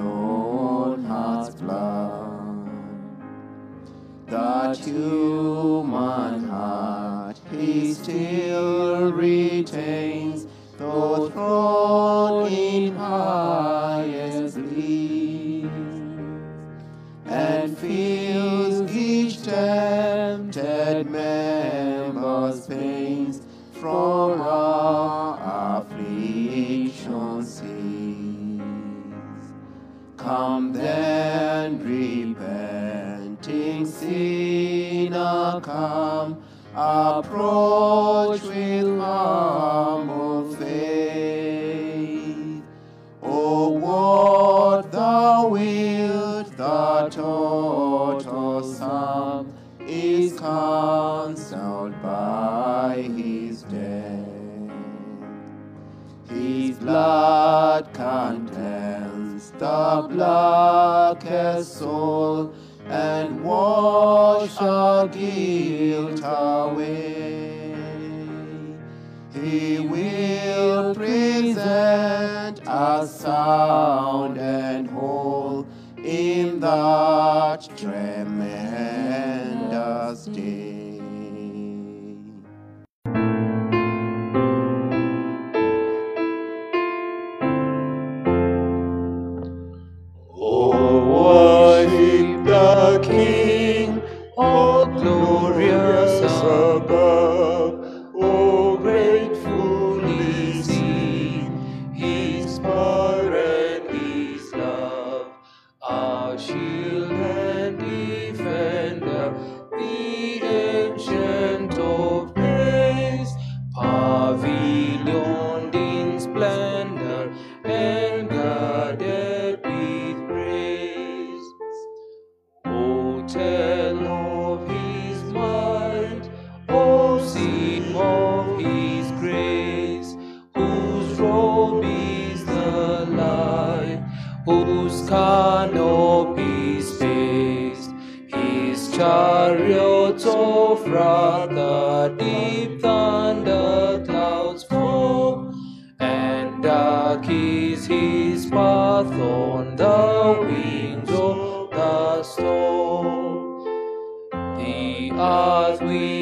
own heart's blood. That human of the earth with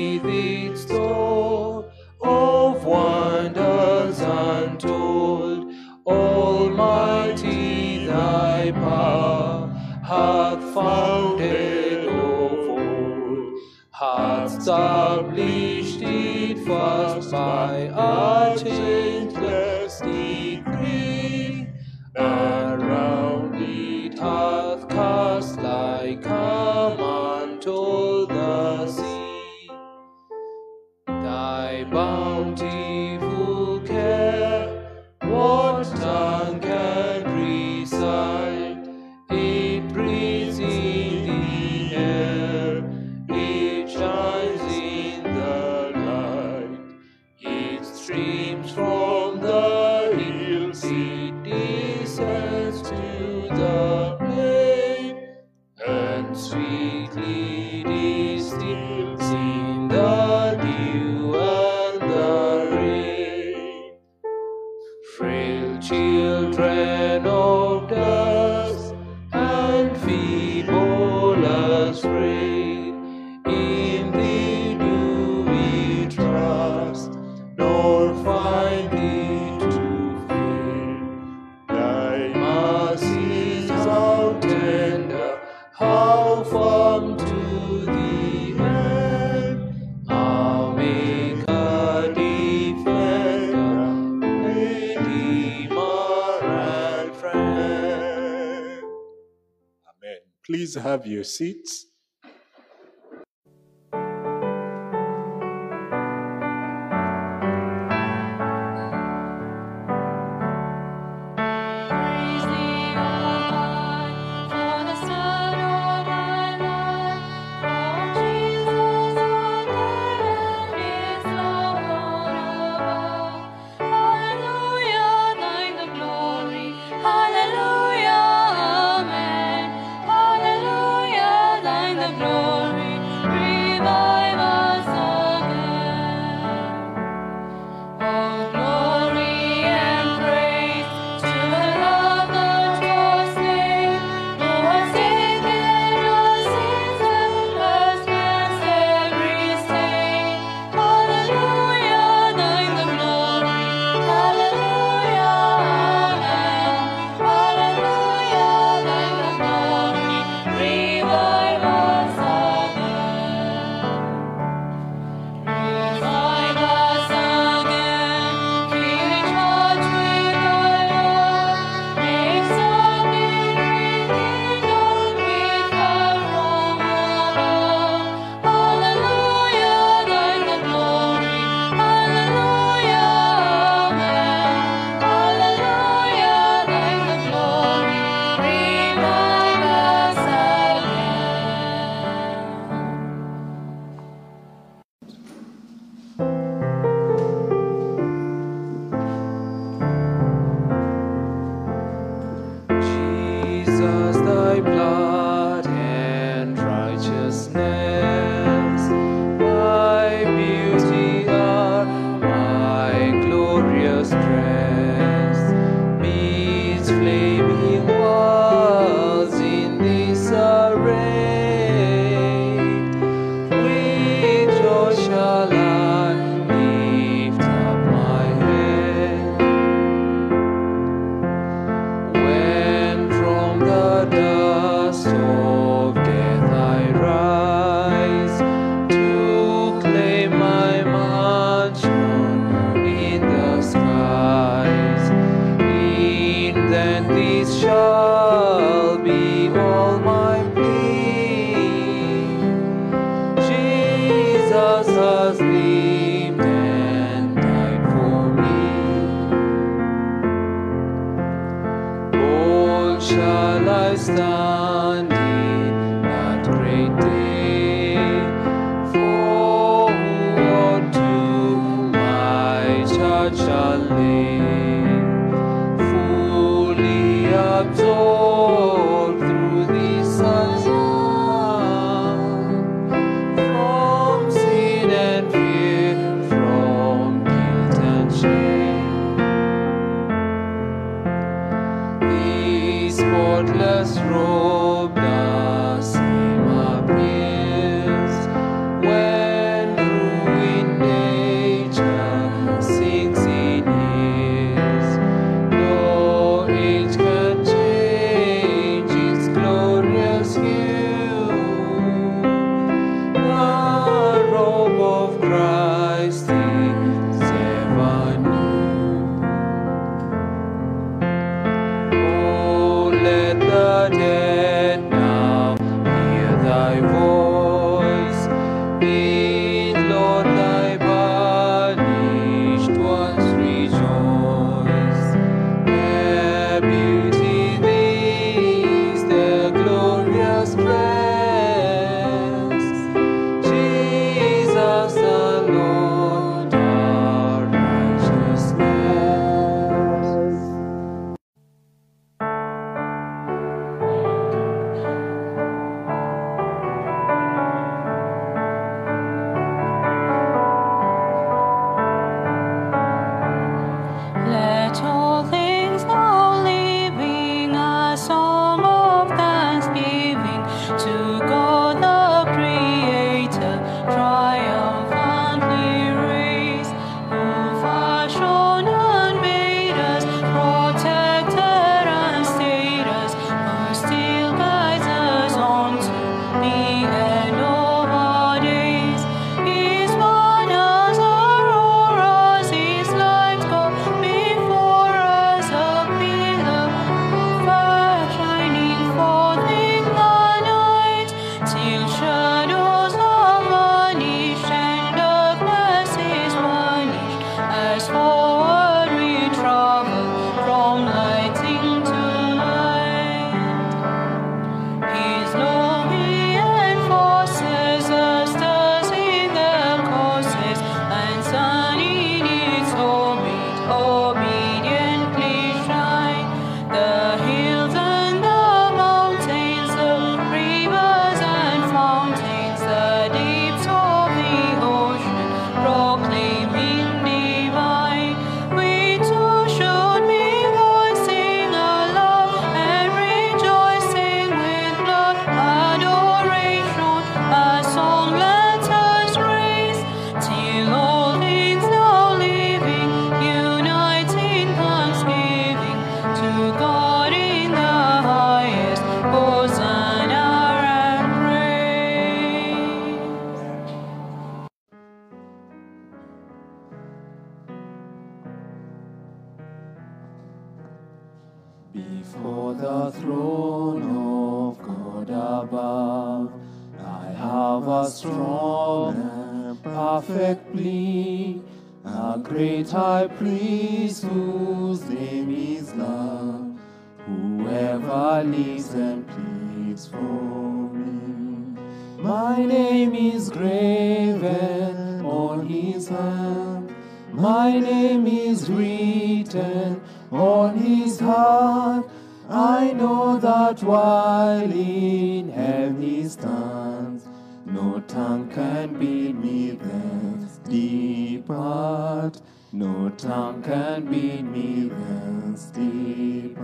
can beat me this deep.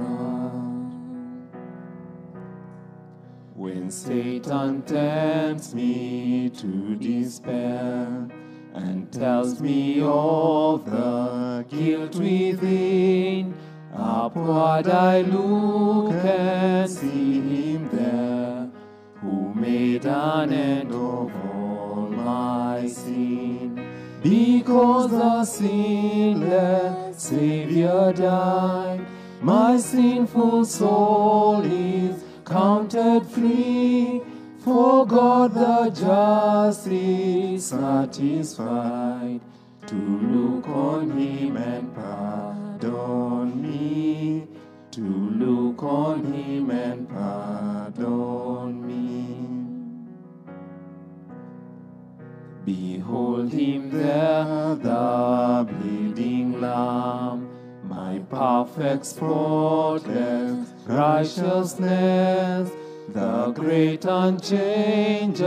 When Satan tempts me to despair and tells me all the guilt within, upward I look and see him there who made an end of all my sin because the sinless Savior died. My sinful soul is counted free, for God the just is satisfied to look on Him and pardon me, to look on Him and pardon me. Behold him there, the bleeding lamb, my perfect spotless righteousness, the great unchangeable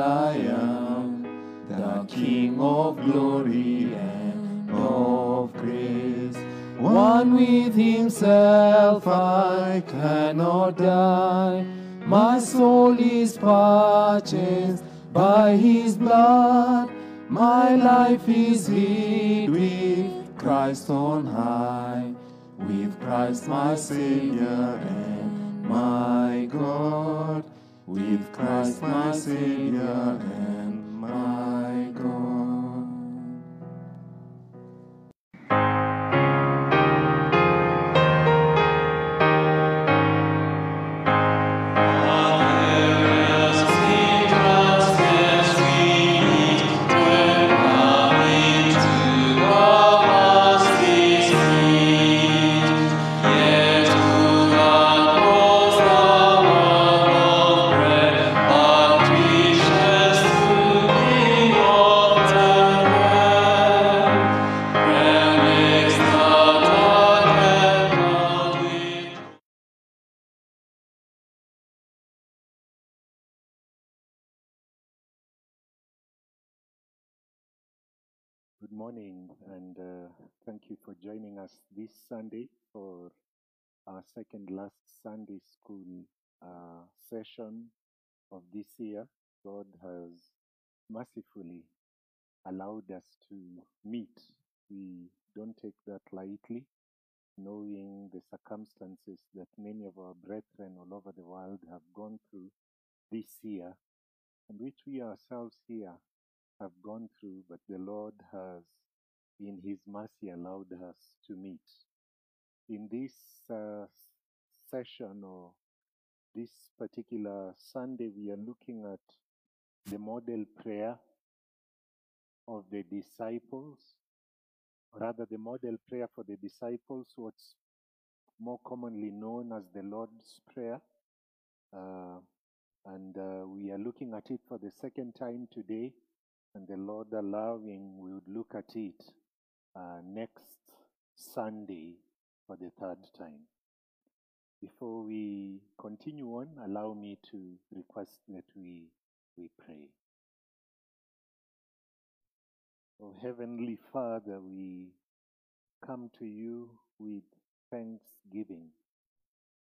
I am, the King of glory and of grace. One with himself I cannot die, my soul is purchased by his blood, my life is hid with Christ on high, with Christ my Savior and my God, with Christ my Savior and my this Sunday for our second last Sunday school uh, session of this year. God has mercifully allowed us to meet. We don't take that lightly, knowing the circumstances that many of our brethren all over the world have gone through this year, and which we ourselves here have gone through, but the Lord has, in His mercy, allowed us to meet. In this uh, session or this particular Sunday, we are looking at the model prayer of the disciples, rather, the model prayer for the disciples, what's more commonly known as the Lord's Prayer. Uh, and uh, we are looking at it for the second time today and the Lord allowing, we would look at it uh, next Sunday for the third time. Before we continue on, allow me to request that we, we pray. Oh, Heavenly Father, we come to you with thanksgiving,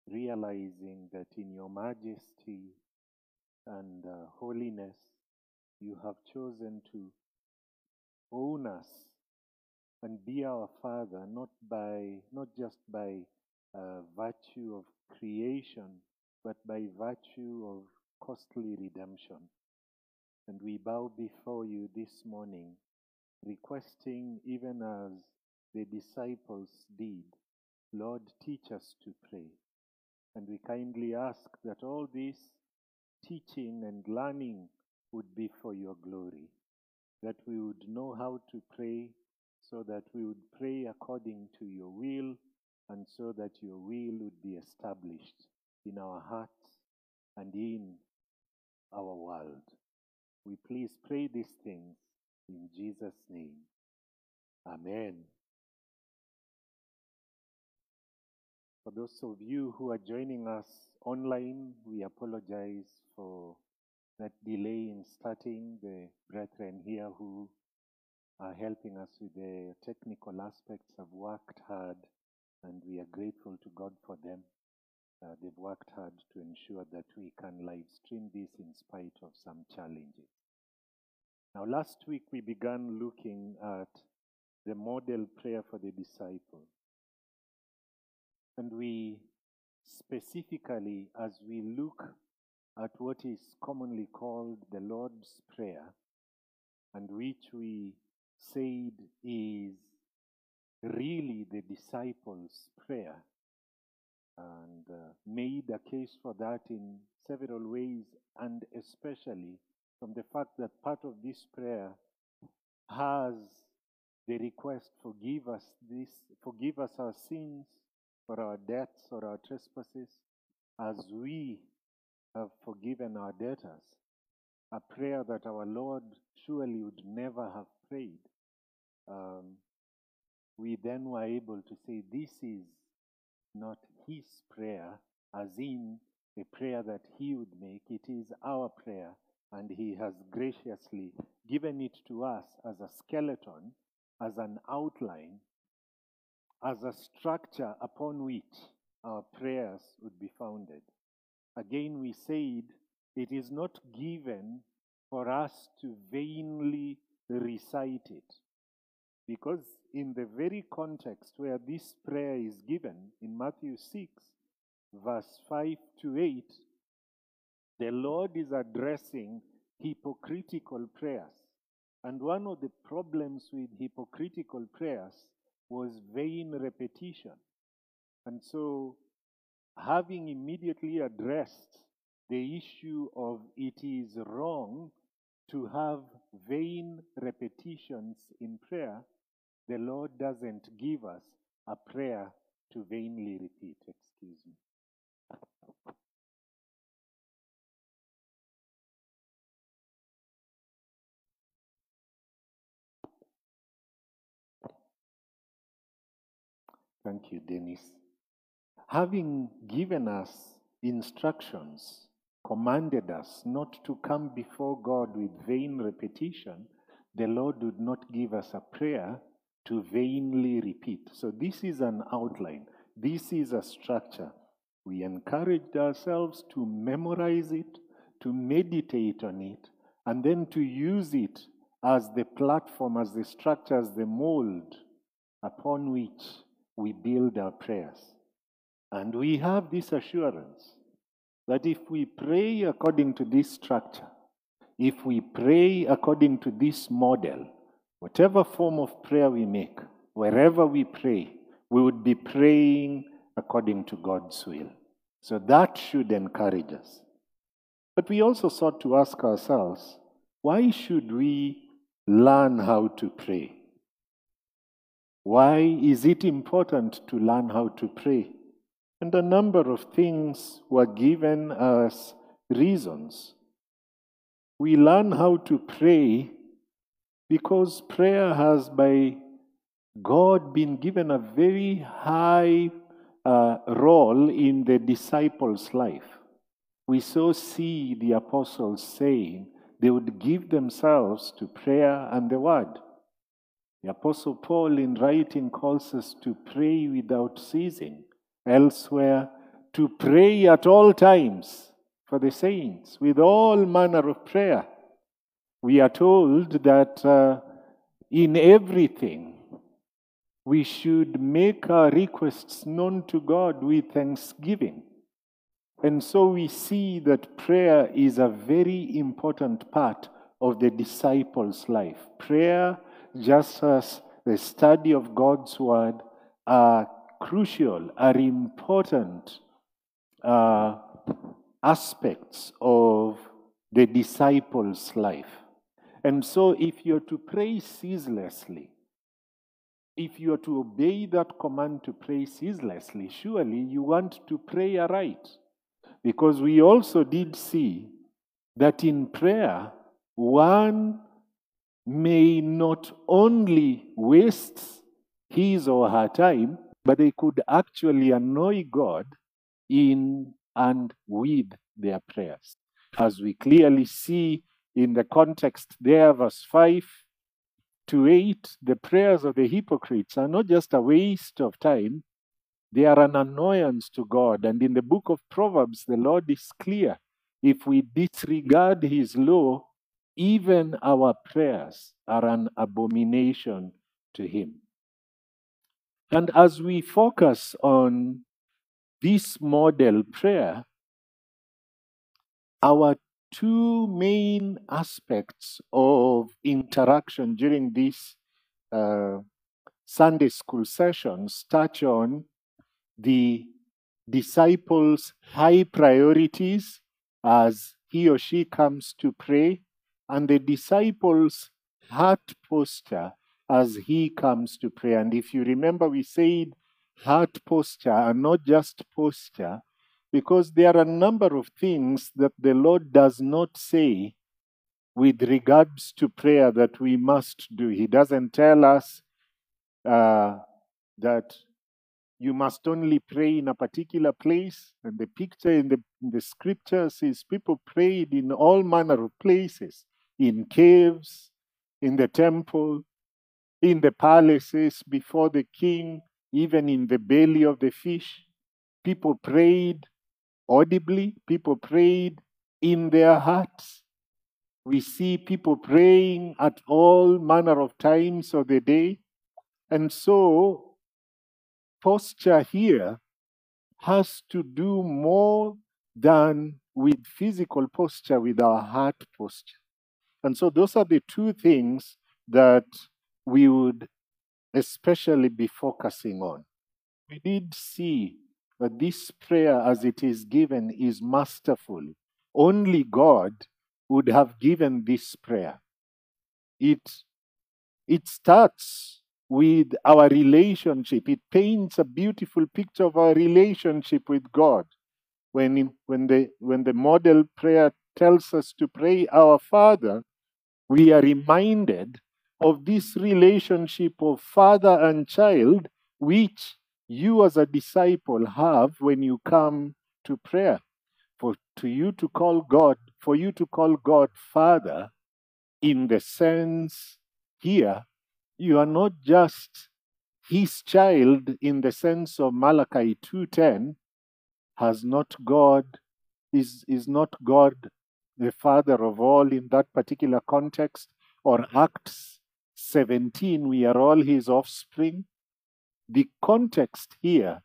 realizing that in your majesty and uh, holiness, you have chosen to own us and be our father not by not just by uh, virtue of creation but by virtue of costly redemption. And we bow before you this morning requesting even as the disciples did lord teach us to pray. And we kindly ask that all this teaching and learning would be for your glory, that we would know how to pray so that we would pray according to your will and so that your will would be established in our hearts and in our world. We please pray these things in Jesus' name. Amen. For those of you who are joining us online, we apologize for that delay in starting. The brethren here who are helping us with the technical aspects have worked hard, and we are grateful to God for them. Uh, they've worked hard to ensure that we can live stream this in spite of some challenges. Now, last week we began looking at the model prayer for the disciple. And we specifically, as we look at what is commonly called the Lord's Prayer, and which we said is really the disciples' prayer, and uh, made a case for that in several ways, and especially from the fact that part of this prayer has the request forgive us this forgive us our sins for our debts or our trespasses, as we have forgiven our debtors. A prayer that our Lord surely would never have prayed. Um, we then were able to say, This is not his prayer, as in a prayer that he would make. It is our prayer, and he has graciously given it to us as a skeleton, as an outline, as a structure upon which our prayers would be founded. Again, we said it is not given for us to vainly recite it. Because in the very context where this prayer is given, in Matthew 6, verse 5 to 8, the Lord is addressing hypocritical prayers. And one of the problems with hypocritical prayers was vain repetition. And so, having immediately addressed the issue of it is wrong to have vain repetitions in prayer, the Lord doesn't give us a prayer to vainly repeat. Excuse me. Thank you, Dennis. Having given us instructions, commanded us not to come before God with vain repetition, the Lord would not give us a prayer to vainly repeat. So, this is an outline, this is a structure. We encouraged ourselves to memorize it, to meditate on it, and then to use it as the platform, as the structure, as the mold upon which we build our prayers. And we have this assurance that if we pray according to this structure, if we pray according to this model, whatever form of prayer we make, wherever we pray, we would be praying according to God's will. So that should encourage us. But we also sought to ask ourselves why should we learn how to pray? Why is it important to learn how to pray? And a number of things were given as reasons. We learn how to pray because prayer has, by God, been given a very high uh, role in the disciples' life. We so see the apostles saying they would give themselves to prayer and the word. The Apostle Paul, in writing, calls us to pray without ceasing. Elsewhere, to pray at all times for the saints with all manner of prayer. We are told that uh, in everything we should make our requests known to God with thanksgiving. And so we see that prayer is a very important part of the disciples' life. Prayer just as the study of God's word are crucial, are important uh, aspects of the disciples' life. And so, if you're to pray ceaselessly, if you are to obey that command to pray ceaselessly, surely you want to pray aright. Because we also did see that in prayer, one may not only waste his or her time, but they could actually annoy God in and with their prayers. As we clearly see in the context there, verse 5 to 8, the prayers of the hypocrites are not just a waste of time, they are an annoyance to God. And in the book of Proverbs, the Lord is clear. If we disregard his law, even our prayers are an abomination to Him. And as we focus on this model prayer, our two main aspects of interaction during these uh, Sunday school sessions touch on the disciples' high priorities as he or she comes to pray and the disciples' heart posture as he comes to pray. And if you remember, we said heart posture and not just posture because there are a number of things that the Lord does not say with regards to prayer that we must do. He doesn't tell us uh, that you must only pray in a particular place. And the picture in the, in the scriptures is people prayed in all manner of places in caves, in the temple, in the palaces, before the king, even in the belly of the fish. People prayed audibly, people prayed in their hearts. We see people praying at all manner of times of the day. And so, posture here has to do more than with physical posture, with our heart posture. And so, those are the two things that we would especially be focusing on. We did see that this prayer, as it is given, is masterful. Only God would have given this prayer. It, it starts with our relationship. It paints a beautiful picture of our relationship with God. When, when, the, when the model prayer tells us to pray our Father, we are reminded of this relationship of father and child, which you as a disciple have when you come to prayer. For to you to call God, for you to call God Father, in the sense here, you are not just his child in the sense of Malachi 2:10, has not God is, is not God the father of all in that particular context, or Acts 17, we are all his offspring. The context here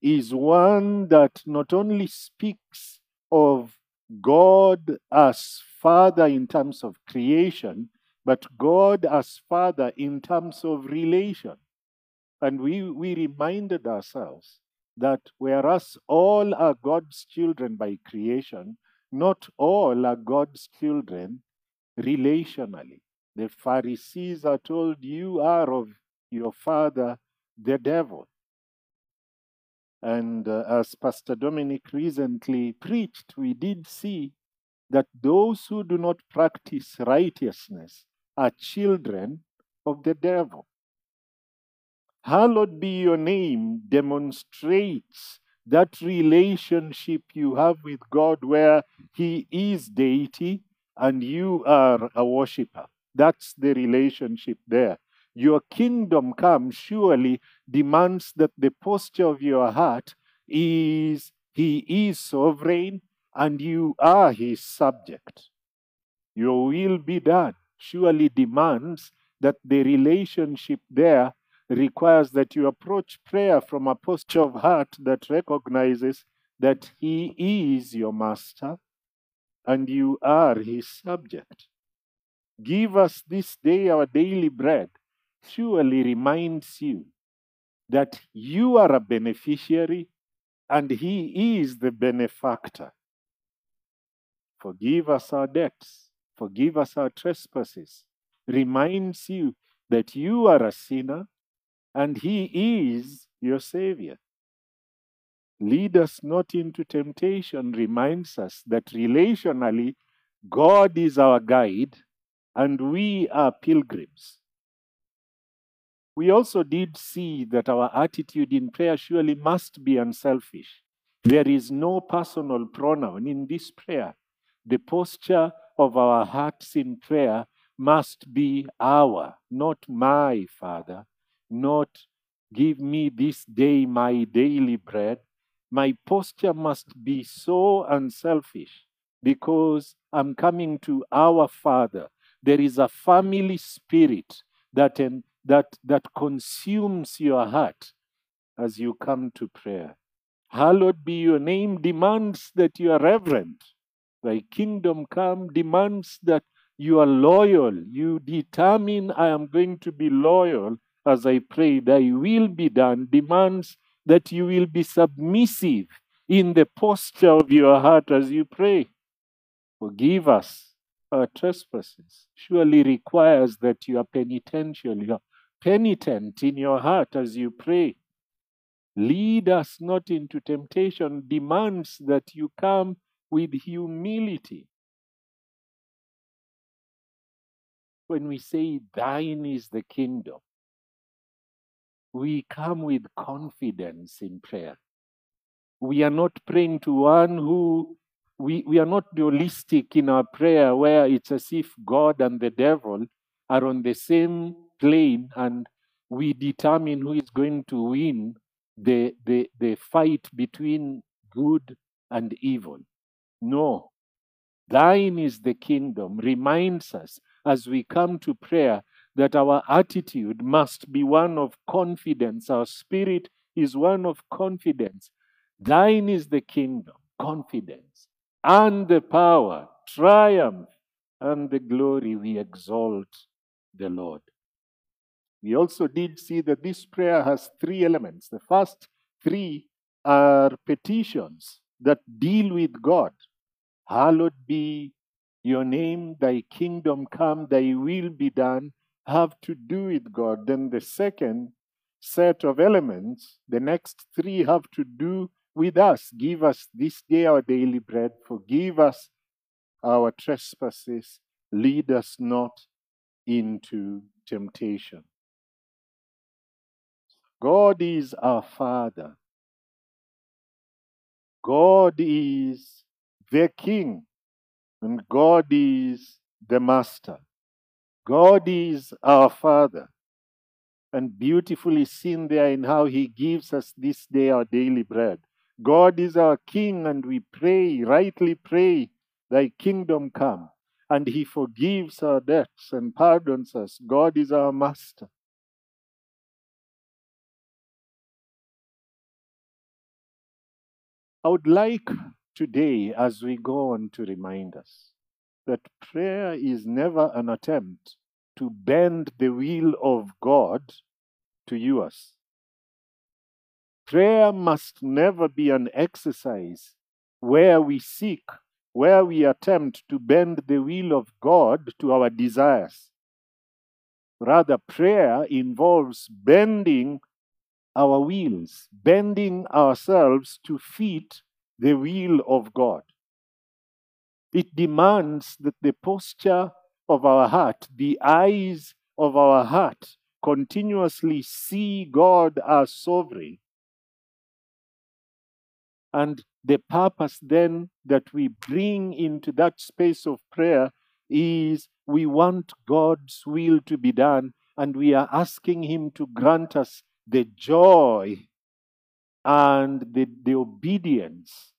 is one that not only speaks of God as Father in terms of creation, but God as Father in terms of relation. And we, we reminded ourselves that whereas all are God's children by creation, not all are God's children relationally. The Pharisees are told, You are of your father, the devil. And uh, as Pastor Dominic recently preached, we did see that those who do not practice righteousness are children of the devil. Hallowed be your name demonstrates that relationship you have with God where He is deity and you are a worshiper. That's the relationship there. Your kingdom come surely demands that the posture of your heart is He is sovereign and you are His subject. Your will be done surely demands that the relationship there requires that you approach prayer from a posture of heart that recognizes that He is your master and you are His subject. Give us this day our daily bread surely reminds you that you are a beneficiary and He is the benefactor. Forgive us our debts, forgive us our trespasses, reminds you that you are a sinner and He is your Savior. Lead us not into temptation reminds us that relationally, God is our guide and we are pilgrims. We also did see that our attitude in prayer surely must be unselfish. There is no personal pronoun in this prayer. The posture of our hearts in prayer must be our, not my, Father, not give me this day my daily bread. My posture must be so unselfish because I'm coming to our Father. There is a family spirit that, en- that, that consumes your heart as you come to prayer. Hallowed be your name demands that you are reverent. Thy kingdom come demands that you are loyal. You determine, I am going to be loyal as I pray. Thy will be done demands that you will be submissive in the posture of your heart as you pray. Forgive us our trespasses. Surely requires that you are penitential, you are penitent in your heart as you pray. lead us not into temptation demands that you come with humility. When we say, Thine is the kingdom, we come with confidence in prayer. We are not praying to one who, we, we are not dualistic in our prayer, where it's as if God and the devil are on the same plane and we determine who is going to win the, the, the fight between good and evil. No. Thine is the kingdom reminds us as we come to prayer that our attitude must be one of confidence. Our spirit is one of confidence. Thine is the kingdom, confidence, and the power, triumph, and the glory. We exalt the Lord. We also did see that this prayer has three elements. The first three are petitions that deal with God. Hallowed be your name, thy kingdom come, thy will be done, have to do with God. Then the second set of elements, the next three have to do with us. Give us this day our daily bread, forgive us our trespasses, lead us not into temptation. God is our Father. God is the King, and God is the Master. God is our Father. And beautifully seen there in how He gives us this day our daily bread. God is our King, and we pray, rightly pray, Thy kingdom come. And He forgives our debts and pardons us. God is our Master. I would like today, as we go on, to remind us that prayer is never an attempt to bend the will of God to yours. Prayer must never be an exercise where we seek, where we attempt to bend the will of God to our desires. Rather, prayer involves bending our wills, bending ourselves to fit the will of God. It demands that the posture of our heart, the eyes of our heart, continuously see God as sovereign. And the purpose then that we bring into that space of prayer is we want God's will to be done, and we are asking Him to grant us the joy and the, the obedience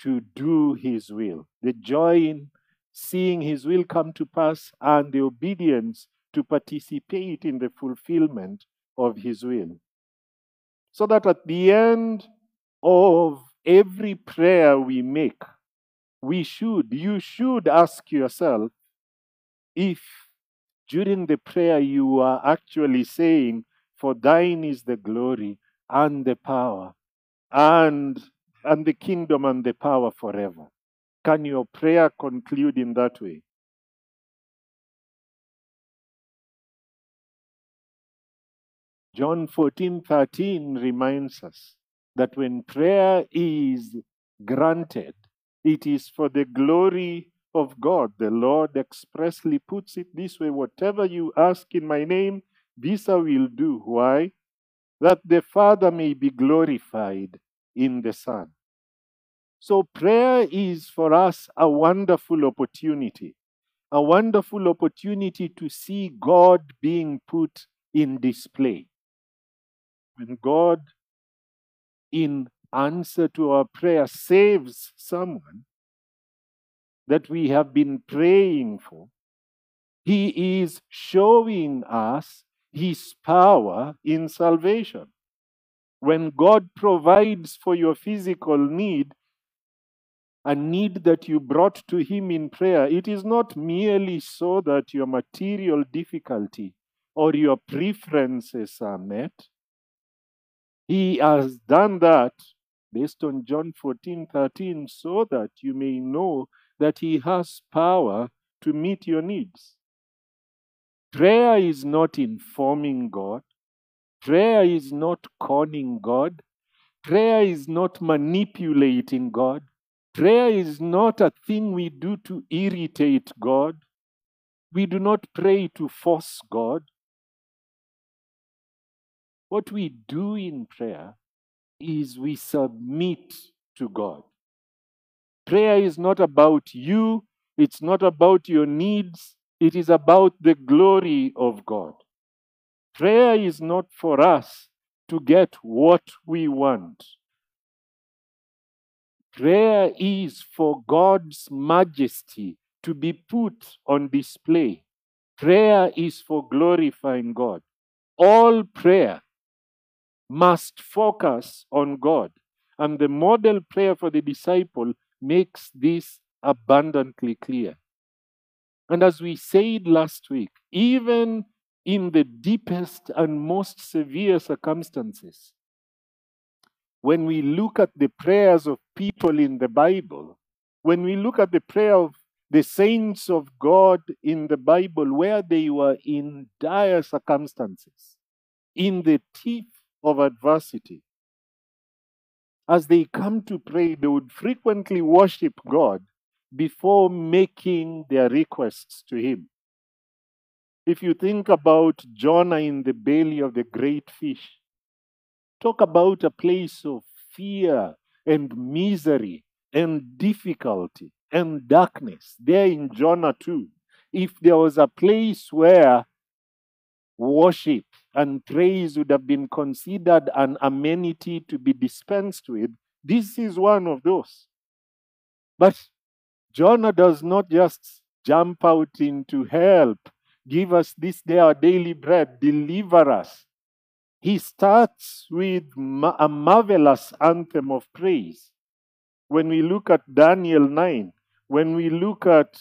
to do his will. The joy in seeing his will come to pass and the obedience to participate in the fulfillment of his will. So that at the end of every prayer we make, we should, you should ask yourself if during the prayer you are actually saying, For thine is the glory and the power and and the kingdom and the power forever. Can your prayer conclude in that way? John 14:13 reminds us that when prayer is granted, it is for the glory of God. The Lord expressly puts it this way whatever you ask in my name, this I will do. Why? That the Father may be glorified in the Son. So, prayer is for us a wonderful opportunity, a wonderful opportunity to see God being put in display. When God, in answer to our prayer, saves someone that we have been praying for, He is showing us His power in salvation. When God provides for your physical need, a need that you brought to Him in prayer, it is not merely so that your material difficulty or your preferences are met. He has done that based on John 14 13, so that you may know that He has power to meet your needs. Prayer is not informing God, prayer is not conning God. Prayer is not manipulating God. Prayer is not a thing we do to irritate God. We do not pray to force God. What we do in prayer is we submit to God. Prayer is not about you, it's not about your needs, it is about the glory of God. Prayer is not for us to get what we want. Prayer is for God's majesty to be put on display. Prayer is for glorifying God. All prayer must focus on God. And the model prayer for the disciple makes this abundantly clear. And as we said last week, even in the deepest and most severe circumstances, when we look at the prayers of people in the Bible, when we look at the prayer of the saints of God in the Bible, where they were in dire circumstances, in the teeth of adversity, as they come to pray, they would frequently worship God before making their requests to Him. If you think about Jonah in the belly of the great fish, talk about a place of fear and misery and difficulty and darkness. There in Jonah 2, if there was a place where worship and praise would have been considered an amenity to be dispensed with, this is one of those. But Jonah does not just jump out into help, give us this day our daily bread, deliver us. He starts with a marvelous anthem of praise. When we look at Daniel 9, when we look at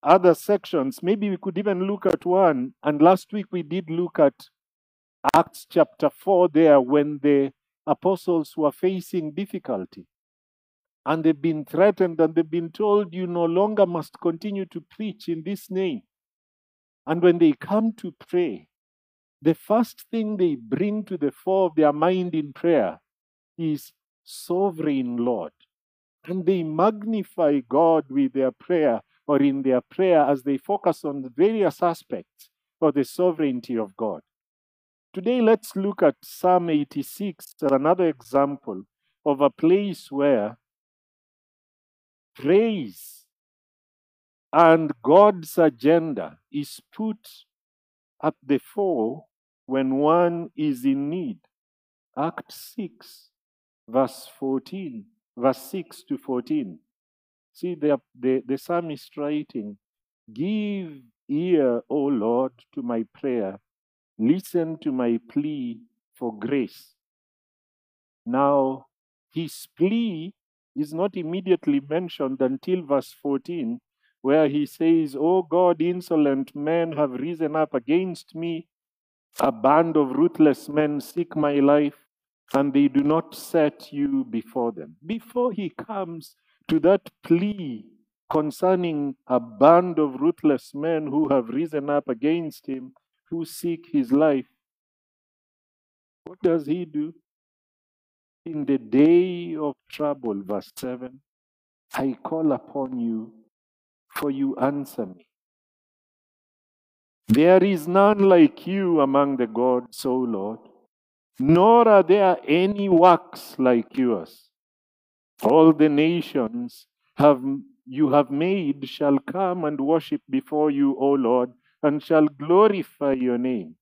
other sections, maybe we could even look at one. And last week we did look at Acts chapter 4 there when the apostles were facing difficulty. And they've been threatened and they've been told, you no longer must continue to preach in this name. And when they come to pray, the first thing they bring to the fore of their mind in prayer is sovereign Lord. And they magnify God with their prayer or in their prayer as they focus on the various aspects of the sovereignty of God. Today, let's look at Psalm 86 as another example of a place where praise and God's agenda is put at the fore when one is in need. Act 6, verse 14, verse 6 to 14. See, the, the, the psalmist writing, Give ear, O Lord, to my prayer, listen to my plea for grace. Now, his plea is not immediately mentioned until verse 14, where he says, O God, insolent men have risen up against me. A band of ruthless men seek my life, and they do not set you before them. Before he comes to that plea concerning a band of ruthless men who have risen up against him, who seek his life, what does he do? In the day of trouble, verse 7, I call upon you, for you answer me. There is none like you among the gods, O Lord, nor are there any works like yours. All the nations have you have made shall come and worship before you, O Lord, and shall glorify your name.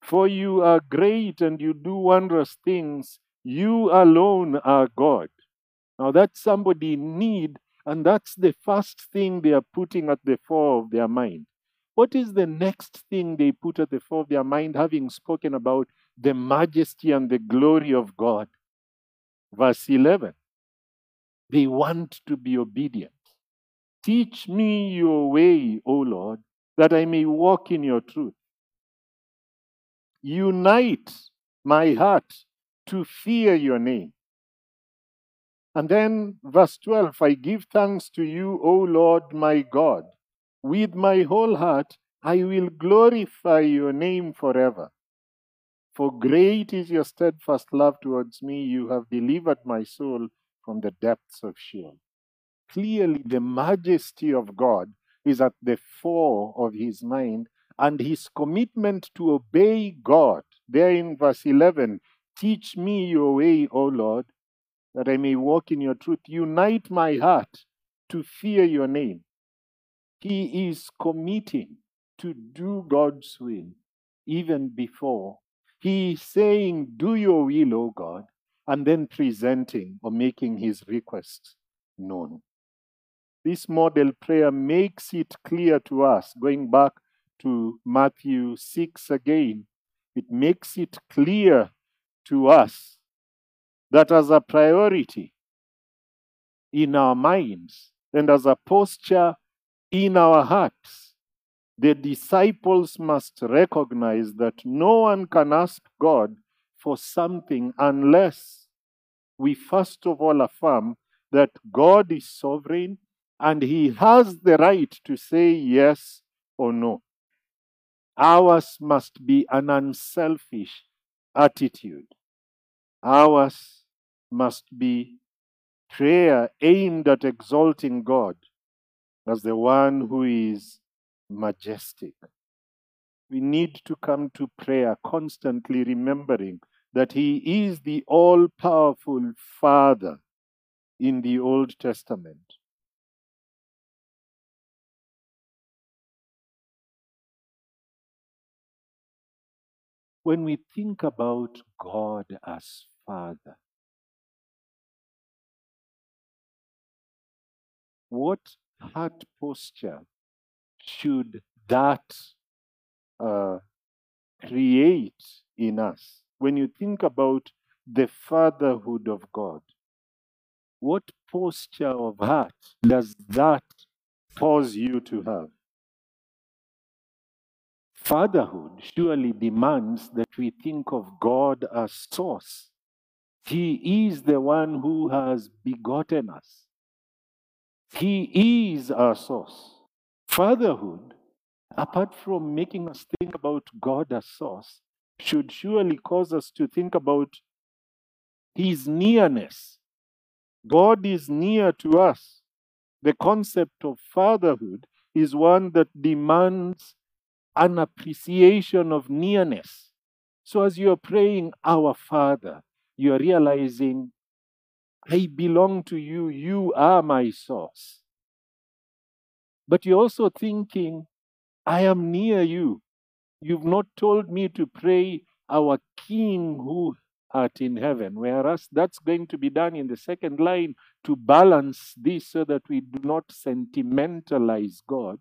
For you are great and you do wondrous things. You alone are God. Now that's somebody in need, and that's the first thing they are putting at the fore of their mind. What is the next thing they put at the fore of their mind, having spoken about the majesty and the glory of God? Verse 11. They want to be obedient. Teach me your way, O Lord, that I may walk in your truth. Unite my heart to fear your name. And then, verse 12 I give thanks to you, O Lord my God. With my whole heart, I will glorify your name forever. For great is your steadfast love towards me. You have delivered my soul from the depths of Sheol. Clearly, the majesty of God is at the fore of his mind and his commitment to obey God. There in verse 11, teach me your way, O Lord, that I may walk in your truth. Unite my heart to fear your name. He is committing to do God's will even before he is saying, Do your will, O God, and then presenting or making his request known. This model prayer makes it clear to us, going back to Matthew 6 again, it makes it clear to us that as a priority in our minds and as a posture in our hearts, the disciples must recognize that no one can ask God for something unless we first of all affirm that God is sovereign and he has the right to say yes or no. Ours must be an unselfish attitude. Ours must be prayer aimed at exalting God as the one who is majestic. We need to come to prayer constantly remembering that He is the all powerful Father in the Old Testament. When we think about God as Father, what heart posture should that uh, create in us? When you think about the fatherhood of God, what posture of heart does that cause you to have? Fatherhood surely demands that we think of God as source. He is the one who has begotten us. He is our source. Fatherhood, apart from making us think about God as source, should surely cause us to think about His nearness. God is near to us. The concept of fatherhood is one that demands an appreciation of nearness. So, as you're praying, Our Father, you're realizing, I belong to you, you are my source. But you're also thinking, I am near you. You've not told me to pray, Our King who art in heaven, whereas that's going to be done in the second line to balance this so that we do not sentimentalize God.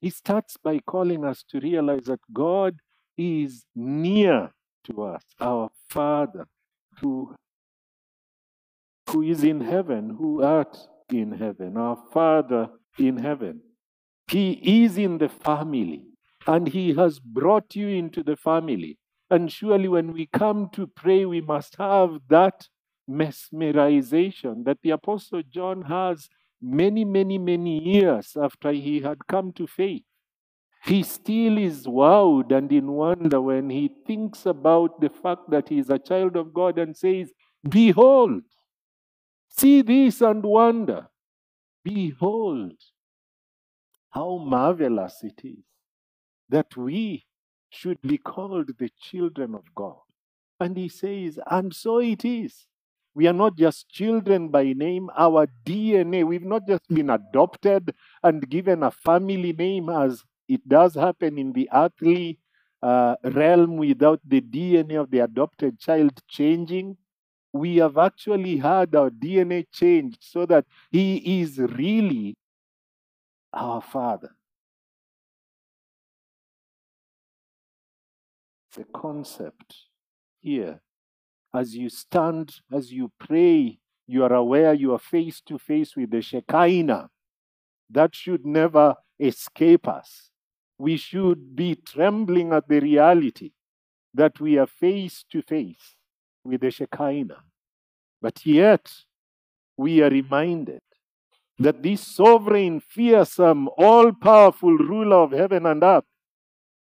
He starts by calling us to realize that God is near to us, our Father, who, who is in heaven, who art in heaven, our Father in heaven. He is in the family, and He has brought you into the family. And surely, when we come to pray, we must have that mesmerization that the Apostle John has many, many, many years after he had come to faith. He still is wowed and in wonder when he thinks about the fact that he is a child of God and says, Behold, see this and wonder. Behold, how marvelous it is that we should be called the children of God. And he says, and so it is. We are not just children by name, our DNA, we've not just been adopted and given a family name as it does happen in the earthly uh, realm without the DNA of the adopted child changing. We have actually had our DNA changed so that he is really our father. The concept here as you stand, as you pray, you are aware you are face to face with the Shekinah. That should never escape us. We should be trembling at the reality that we are face to face with the Shekinah. But yet, we are reminded that this sovereign, fearsome, all powerful ruler of heaven and earth,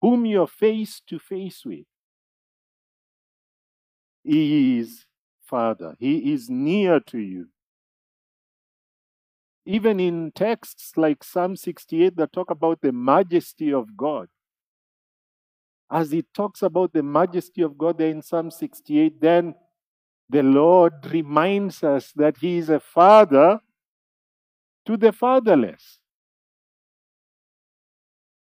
whom you're face to face with, He is Father. He is near to you. Even in texts like Psalm 68 that talk about the majesty of God, as it talks about the majesty of God there in Psalm 68, then the Lord reminds us that He is a Father to the fatherless.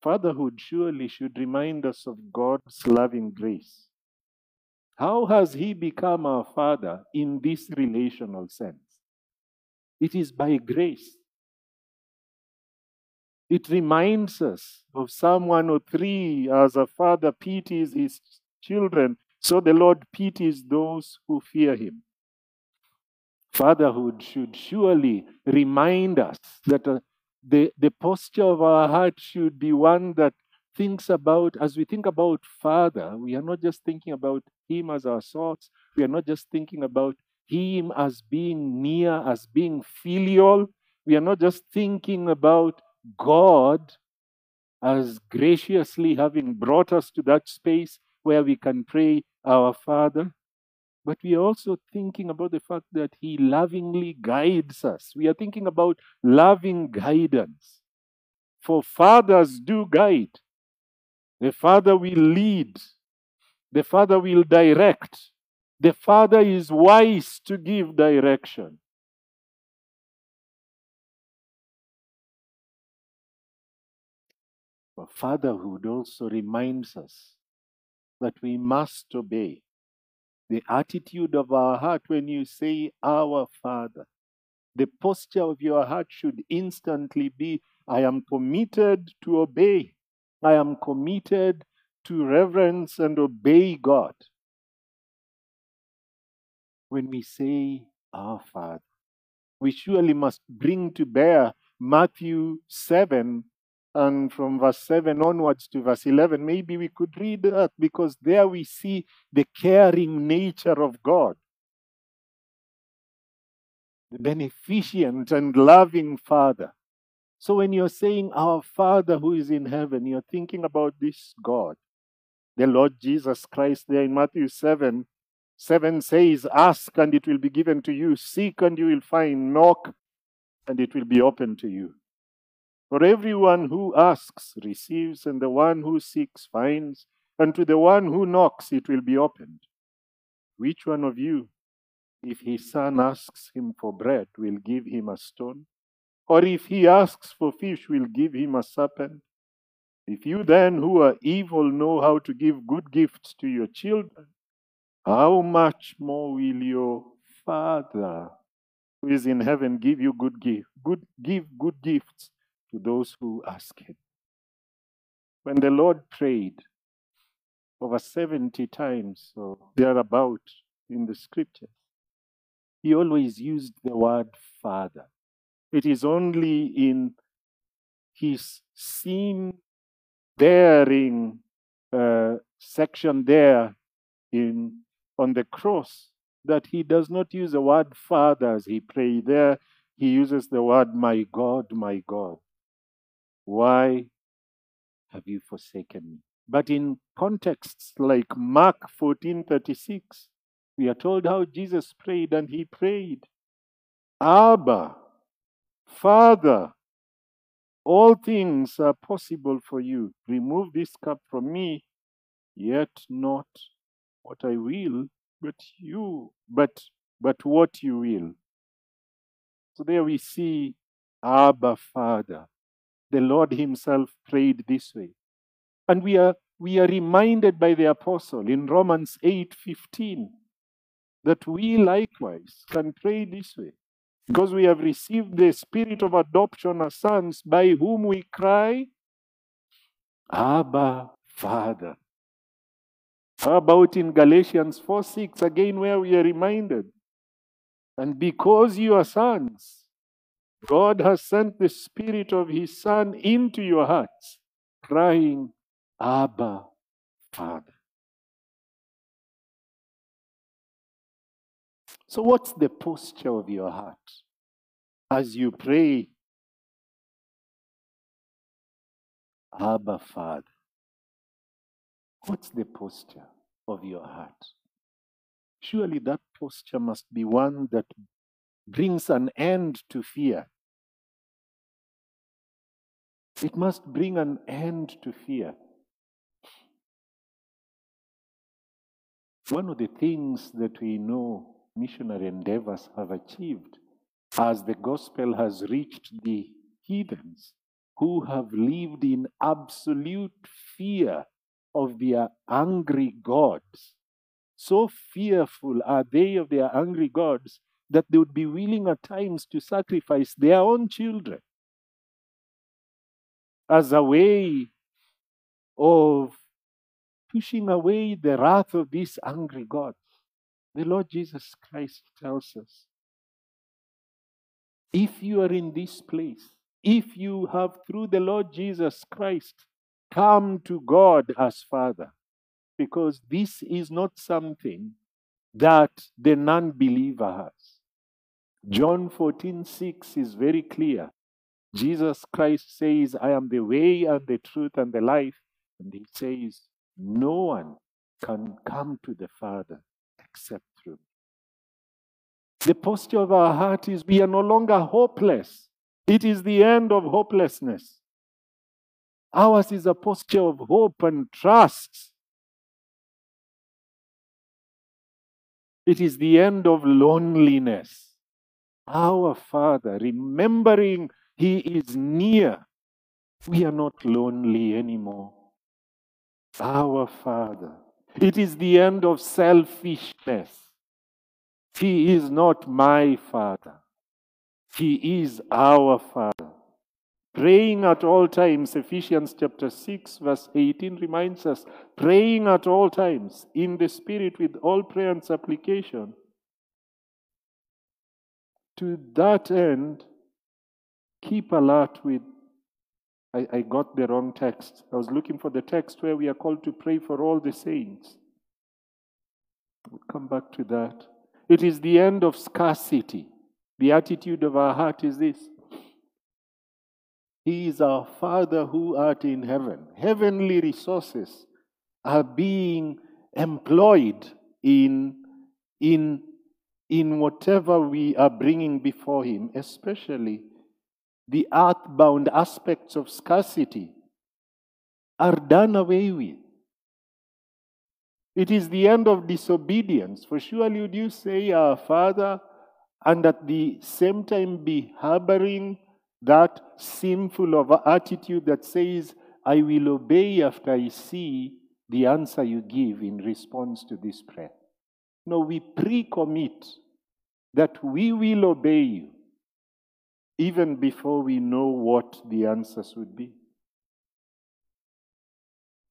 Fatherhood surely should remind us of God's loving grace. How has He become our Father in this relational sense? It is by grace. It reminds us of Psalm 103 as a father pities his children, so the Lord pities those who fear Him. Fatherhood should surely remind us that uh, the, the posture of our heart should be one that thinks about, as we think about Father, we are not just thinking about Him as our source, we are not just thinking about Him as being near, as being filial. We are not just thinking about God as graciously having brought us to that space where we can pray, Our Father. But we are also thinking about the fact that He lovingly guides us. We are thinking about loving guidance. For fathers do guide, the Father will lead, the Father will direct, the Father is wise to give direction. But fatherhood also reminds us that we must obey the attitude of our heart when you say, Our Father. The posture of your heart should instantly be, I am committed to obey. I am committed to reverence and obey God. When we say, Our Father, we surely must bring to bear Matthew 7 and from verse 7 onwards to verse 11, maybe we could read that because there we see the caring nature of God, the beneficent and loving Father. So when you're saying, Our Father who is in heaven, you're thinking about this God. The Lord Jesus Christ, there in Matthew 7, 7 says, Ask and it will be given to you, seek and you will find, knock and it will be open to you. For everyone who asks receives, and the one who seeks finds, and to the one who knocks it will be opened. Which one of you, if his son asks him for bread, will give him a stone? Or if he asks for fish, we'll give him a serpent? If you then, who are evil, know how to give good gifts to your children, how much more will your Father who is in heaven give you good gift, good give good gifts to those who ask him. When the Lord prayed over 70 times or thereabout in the scriptures, he always used the word Father. It is only in his sin bearing uh, section there in on the cross that he does not use the word Father as he prayed. There he uses the word My God, my God. Why have you forsaken me? But in contexts like Mark 14:36, we are told how Jesus prayed, and he prayed, Abba, Father, all things are possible for you. Remove this cup from me, yet not what I will, but you, but but what you will. So there we see Abba, Father. The Lord Himself prayed this way. And we are we are reminded by the apostle in Romans 8:15 that we likewise can pray this way because we have received the spirit of adoption as sons by whom we cry Abba Father. How about in Galatians 4 6, again, where we are reminded, and because you are sons, God has sent the Spirit of His Son into your hearts, crying, Abba, Father. So, what's the posture of your heart as you pray, Abba, Father? What's the posture of your heart? surely that posture must be one that brings an end to fear. It must bring an end to fear. One of the things that we know missionary endeavors have achieved as the gospel has reached the heathens who have lived in absolute fear of their angry gods. So fearful are they of their angry gods that they would be willing at times to sacrifice their own children as a way of pushing away the wrath of these angry gods. The Lord Jesus Christ tells us if you are in this place, if you have through the Lord Jesus Christ come to God as Father, because this is not something that the non believer has. John 14 6 is very clear. Jesus Christ says, I am the way and the truth and the life. And he says, No one can come to the Father through me. The posture of our heart is we are no longer hopeless. It is the end of hopelessness. Ours is a posture of hope and trust. It is the end of loneliness. Our Father, remembering He is near, we are not lonely anymore. Our Father. It is the end of selfishness. He is not my Father. He is our Father. Praying at all times, Ephesians chapter 6, verse 18 reminds us praying at all times in the Spirit with all prayer and supplication. To that end, keep alert with. I, I got the wrong text. I was looking for the text where we are called to pray for all the saints. We'll come back to that. It is the end of scarcity. The attitude of our heart is this He is our Father who art in heaven. Heavenly resources are being employed in, in, in whatever we are bringing before Him, especially the earthbound aspects of scarcity are done away with. It is the end of disobedience. For surely would you say, Our Father, and at the same time be harboring that sinful attitude that says, I will obey after I see the answer you give in response to this prayer. No, we pre commit that we will obey you even before we know what the answers would be.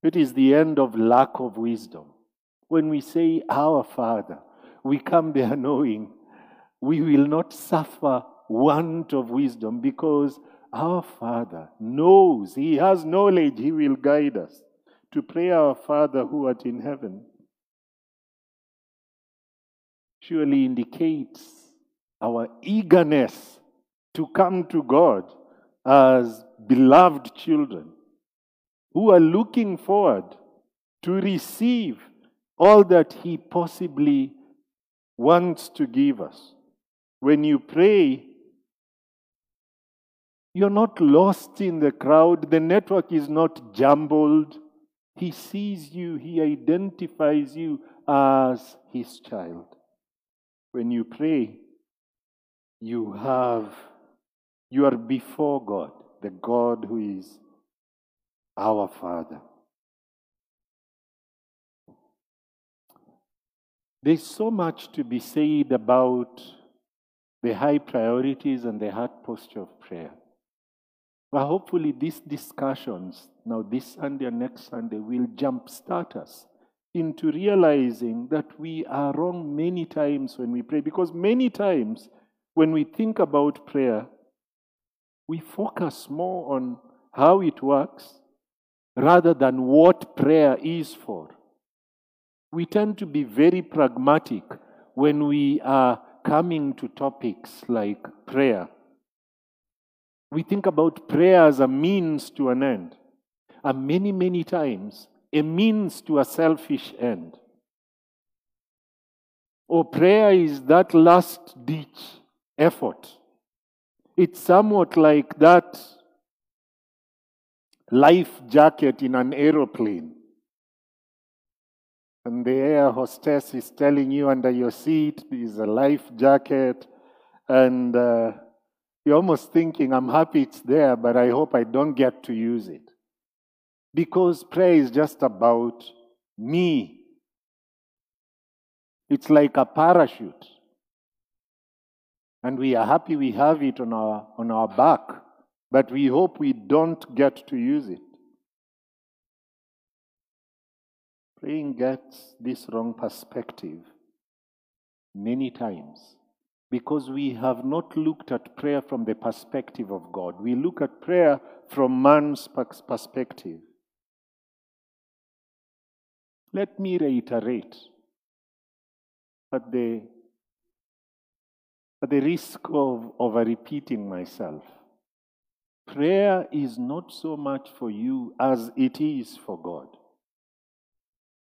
It is the end of lack of wisdom. When we say, Our Father, we come there knowing we will not suffer want of wisdom because our Father knows, He has knowledge, He will guide us to pray, Our Father who art in heaven. Surely indicates our eagerness to come to God as beloved children who are looking forward to receive all that He possibly wants to give us. When you pray, you're not lost in the crowd, the network is not jumbled. He sees you, He identifies you as His child. When you pray, you have, you are before God, the God who is our Father. There's so much to be said about the high priorities and the heart posture of prayer. But hopefully, these discussions, now this Sunday and next Sunday, will jumpstart us into realizing that we are wrong many times when we pray. Because many times when we think about prayer, we focus more on how it works rather than what prayer is for. We tend to be very pragmatic when we are coming to topics like prayer. We think about prayer as a means to an end, and many, many times, a means to a selfish end. Or prayer is that last ditch effort. It's somewhat like that life jacket in an aeroplane. And the air hostess is telling you under your seat is a life jacket. And uh, you're almost thinking, I'm happy it's there, but I hope I don't get to use it. Because prayer is just about me. It's like a parachute. And we are happy we have it on our, on our back, but we hope we don't get to use it. Praying gets this wrong perspective many times because we have not looked at prayer from the perspective of God. We look at prayer from man's perspective. Let me reiterate at the, at the risk of over repeating myself. Prayer is not so much for you as it is for God.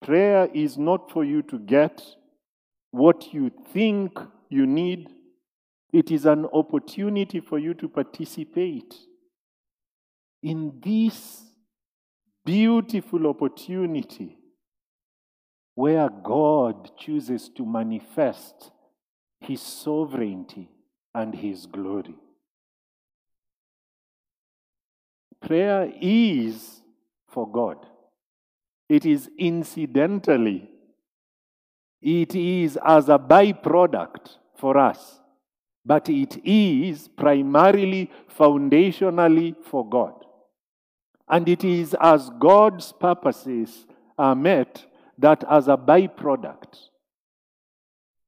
Prayer is not for you to get what you think you need. It is an opportunity for you to participate in this beautiful opportunity where God chooses to manifest His sovereignty and His glory. Prayer is for God. It is incidentally, it is as a byproduct for us, but it is primarily, foundationally for God. And it is as God's purposes are met that as a byproduct,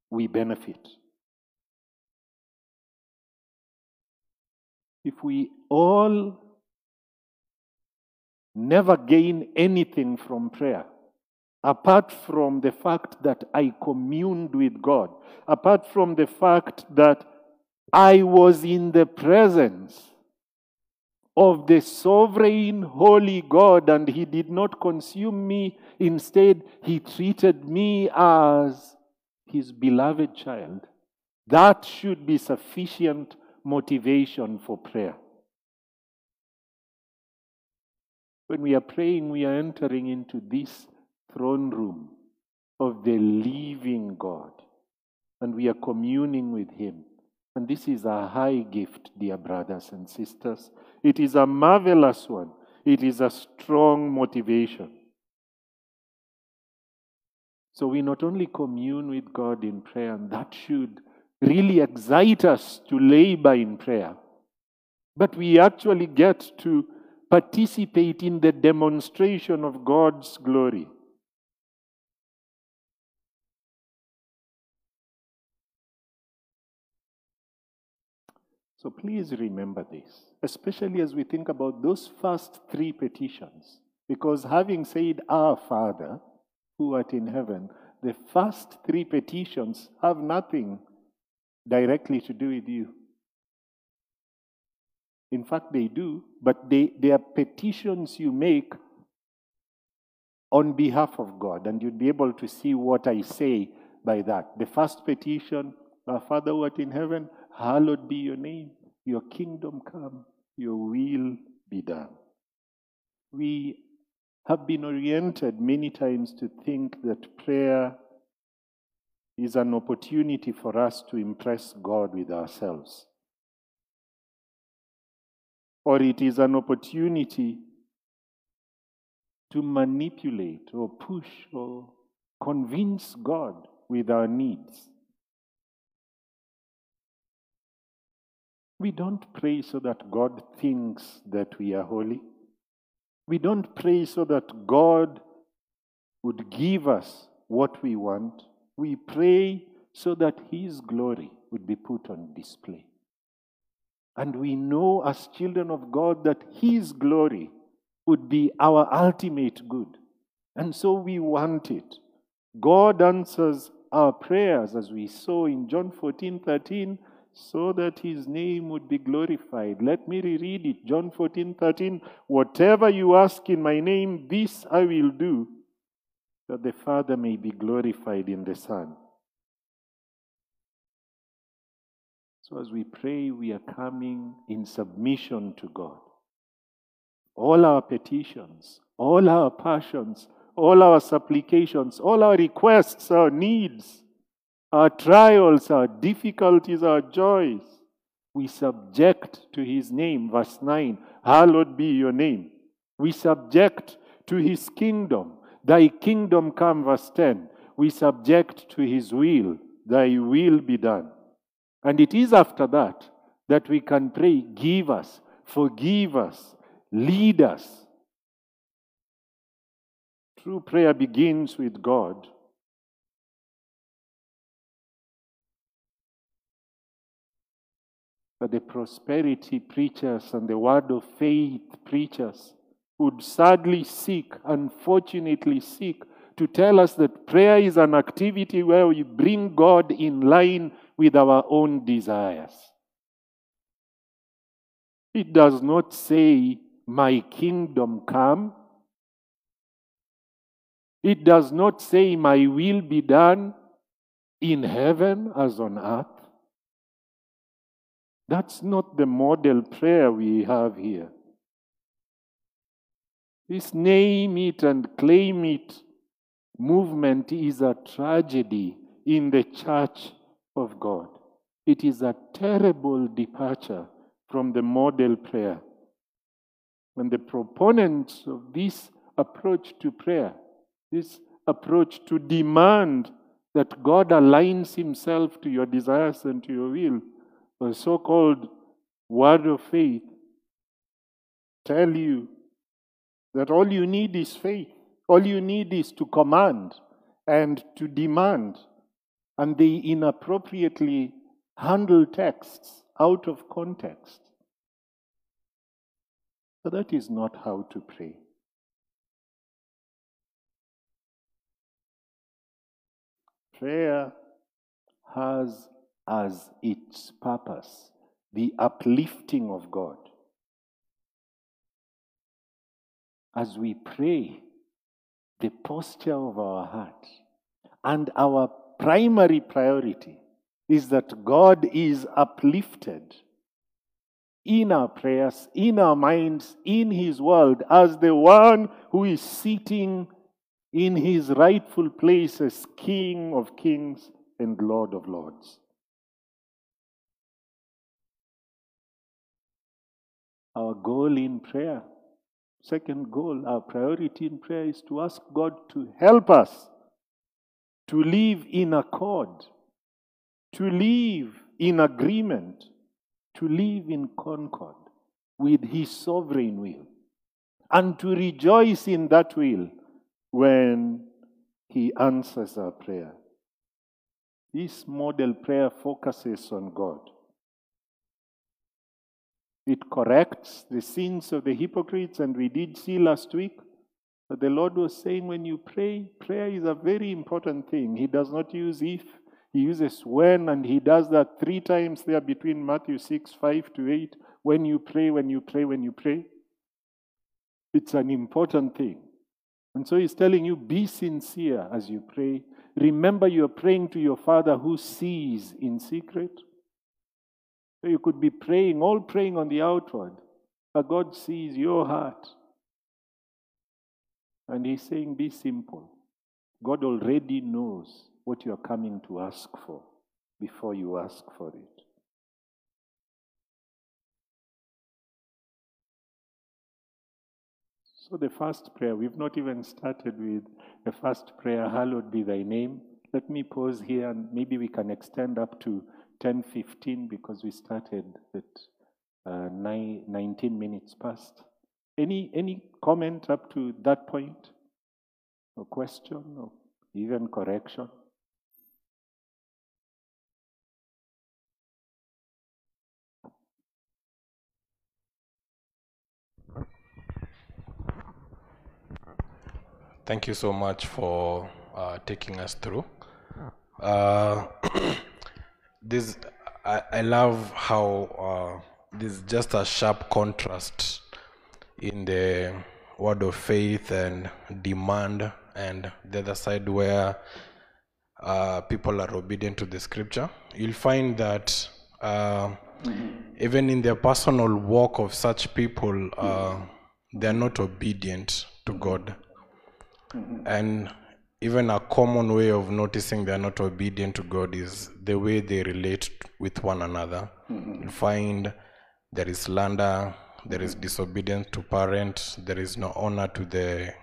we benefit. If we all never gain anything from prayer, apart from the fact that I communed with God, apart from the fact that I was in the presence of the sovereign, holy God, and He did not consume me. Instead, He treated me as His beloved child. That should be sufficient motivation for prayer. When we are praying, we are entering into this throne room of the living God, and we are communing with Him. And this is a high gift, dear brothers and sisters. It is a marvelous one. It is a strong motivation. So we not only commune with God in prayer, and that should really excite us to labor in prayer, but we actually get to participate in the demonstration of God's glory. So please remember this, especially as we think about those first three petitions. Because having said, Our Father, who art in heaven, the first three petitions have nothing directly to do with you. In fact, they do, but they, they are petitions you make on behalf of God, and you'd be able to see what I say by that. The first petition, Our Father who art in heaven, hallowed be your name, your kingdom come, your will be done. We have been oriented many times to think that prayer is an opportunity for us to impress God with ourselves. Or it is an opportunity to manipulate or push or convince God with our needs. We don't pray so that God thinks that we are holy. We don't pray so that God would give us what we want. We pray so that His glory would be put on display. And we know as children of God that His glory would be our ultimate good. And so we want it. God answers our prayers, as we saw in John 14 13, so that his name would be glorified. Let me reread it. John 14 13. Whatever you ask in my name, this I will do, that the Father may be glorified in the Son. So as we pray, we are coming in submission to God. All our petitions, all our passions, all our supplications, all our requests, our needs, our trials, our difficulties, our joys, we subject to His name. Verse 9 Hallowed be your name. We subject to His kingdom. Thy kingdom come, verse 10. We subject to His will. Thy will be done. And it is after that that we can pray, Give us, forgive us, lead us. True prayer begins with God. But the prosperity preachers and the word of faith preachers would sadly seek, unfortunately seek, to tell us that prayer is an activity where we bring God in line with our own desires. It does not say, My kingdom come. It does not say, My will be done in heaven as on earth. That's not the model prayer we have here. This name it and claim it movement is a tragedy in the church of God. It is a terrible departure from the model prayer. When the proponents of this approach to prayer, this approach to demand that God aligns himself to your desires and to your will, the so called word of faith, tell you that all you need is faith. All you need is to command and to demand. And they inappropriately handle texts out of context. But that is not how to pray. Prayer has as its purpose the uplifting of God. As we pray, the posture of our heart and our primary priority is that God is uplifted in our prayers, in our minds, in His world, as the one who is sitting in His rightful place as King of kings and Lord of lords. Our goal in prayer, second goal, our priority in prayer is to ask God to help us to live in accord, to live in agreement, to live in concord with His sovereign will, and to rejoice in that will when He answers our prayer. This model prayer focuses on God. It corrects the sins of the hypocrites, and we did see last week that the Lord was saying when you pray, prayer is a very important thing. He does not use if, He uses when, and He does that three times there between Matthew 6, 5 to 8. When you pray, when you pray, when you pray. It's an important thing. And so He's telling you be sincere as you pray. Remember, you're praying to your Father who sees in secret. You could be praying, all praying on the outward, but God sees your heart. And He's saying, Be simple. God already knows what you're coming to ask for before you ask for it. So, the first prayer, we've not even started with the first prayer, Hallowed be thy name. Let me pause here and maybe we can extend up to 10:15 because we started at uh, nine, 19 minutes past. Any any comment up to that point, or question, or even correction? Thank you so much for uh, taking us through. Uh, this I, I love how uh, there's just a sharp contrast in the word of faith and demand, and the other side where uh, people are obedient to the scripture. You'll find that uh, even in their personal walk of such people, uh, they are not obedient to God. And even a common way of noticing they are not obedient to God is the way they relate with one another. Mm-hmm. You find there is slander, there is disobedience to parents, there is no honor to the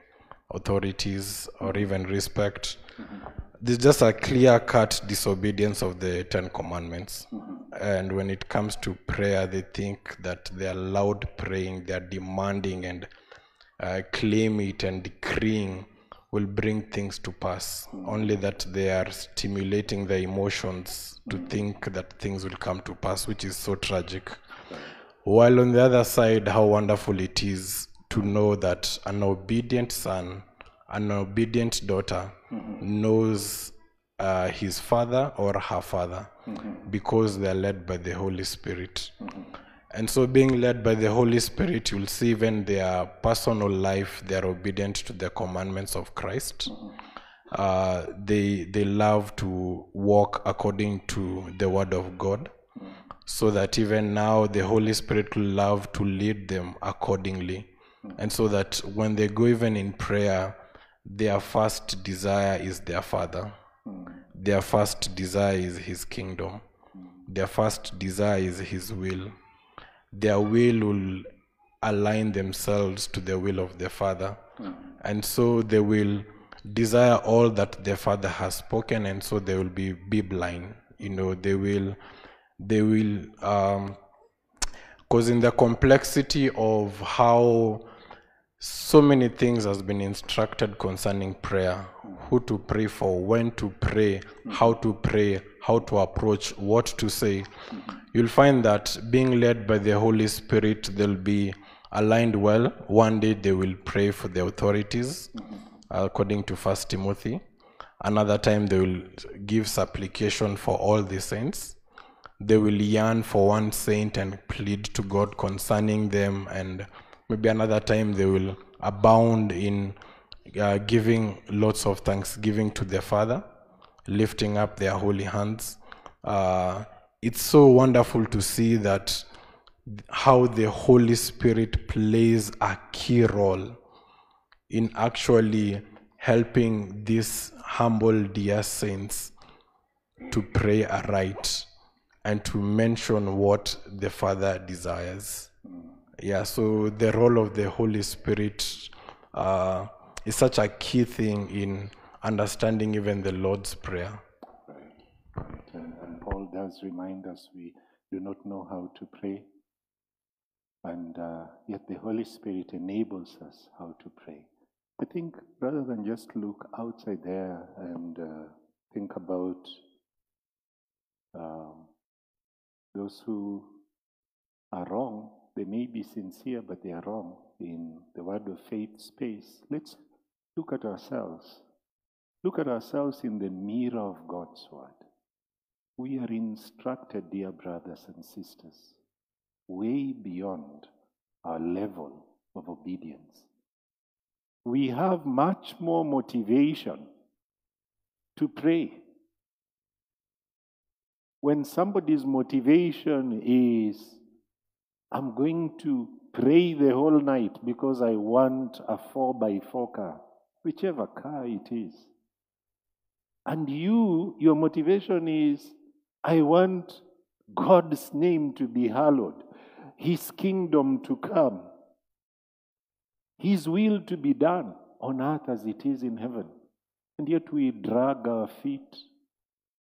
authorities or mm-hmm. even respect. Mm-hmm. There's just a clear cut disobedience of the Ten Commandments. And when it comes to prayer, they think that they are loud praying, they are demanding and uh, claim it and decreeing will bring things to pass. Only that they are stimulating the emotions to think that things will come to pass, which is so tragic. While on the other side, how wonderful it is to know that an obedient son, an obedient daughter knows uh, his father or her father because they are led by the Holy Spirit. And so, being led by the Holy Spirit, you'll see even their personal life, they are obedient to the commandments of Christ. Uh, they, they love to walk according to the Word of God so that even now the Holy Spirit will love to lead them accordingly. And so that when they go even in prayer, their first desire is their Father. Their first desire is His kingdom. Their first desire is His will. Their will will align themselves to the will of the Father. And so they will desire all that their Father has spoken, and so they will be, be blind. You know, they will they will um because in the complexity of how so many things has been instructed concerning prayer. Who to pray for when to pray how to pray how to approach what to say. You'll find that being led by the holy spirit they'll be aligned well. One day they will pray for the authorities according to first timothy. Another time they will give supplication for all the saints. They will yearn for one saint and plead to God concerning them, and maybe another time they will abound in uh, giving lots of thanksgiving to their Father, lifting up their holy hands. Uh, it's so wonderful to see that how the Holy Spirit plays a key role in actually helping these humble dear saints to pray aright and to mention what the Father desires. Yeah, so the role of the Holy Spirit uh, is such a key thing in understanding even the Lord's Prayer. Right. And, and Paul does remind us we do not know how to pray, and uh, yet the Holy Spirit enables us how to pray. I think rather than just look outside there and uh, think about um, those who are wrong, they may be sincere, but they are wrong in the word of faith space. Let's look at ourselves. Look at ourselves in the mirror of God's word. We are instructed, dear brothers and sisters, way beyond our level of obedience. We have much more motivation to pray when somebody's motivation is, I'm going to pray the whole night because I want a 4 by 4 car, whichever car it is. And you, your motivation is, I want God's name to be hallowed, His kingdom to come, His will to be done on earth as it is in heaven. And yet we drag our feet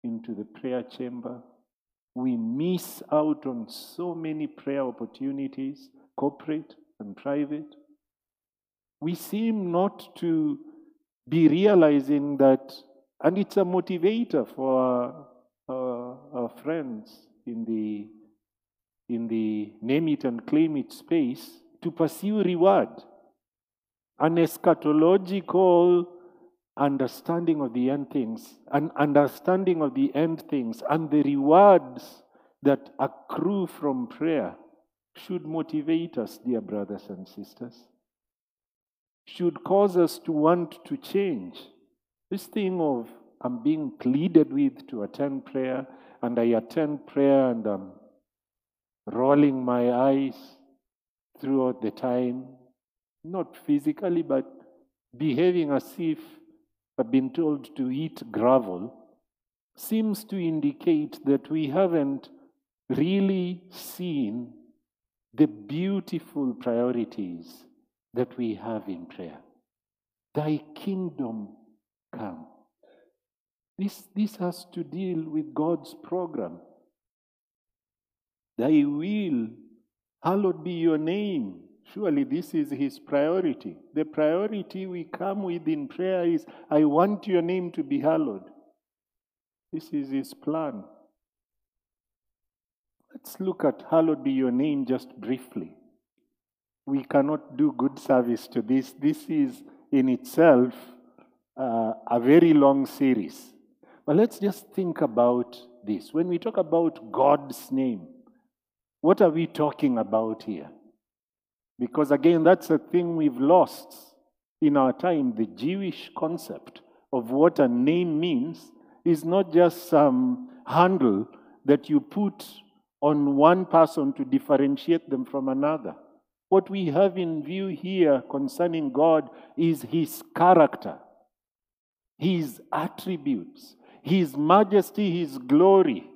into the prayer chamber. We miss out on so many prayer opportunities, corporate and private. We seem not to be realizing that, and it's a motivator for our, our, our friends in the in the name it and claim it space to pursue reward, an eschatological understanding of the end things, an understanding of the end things, and the rewards that accrue from prayer should motivate us, dear brothers and sisters. Should cause us to want to change. This thing of I'm being pleaded with to attend prayer, and I attend prayer and I'm rolling my eyes throughout the time, not physically, but behaving as if I've been told to eat gravel, seems to indicate that we haven't really seen the beautiful priorities that we have in prayer. Thy kingdom come. This, this has to deal with God's program. Thy will, hallowed be your name. Surely this is his priority. The priority we come with in prayer is, I want your name to be hallowed. This is his plan. Let's look at hallowed be your name just briefly. We cannot do good service to this. This is in itself uh, a very long series. But let's just think about this. When we talk about God's name, what are we talking about here? Because again, that's a thing we've lost in our time. The Jewish concept of what a name means is not just some handle that you put on one person to differentiate them from another. What we have in view here concerning God is His character, His attributes, His majesty, His glory.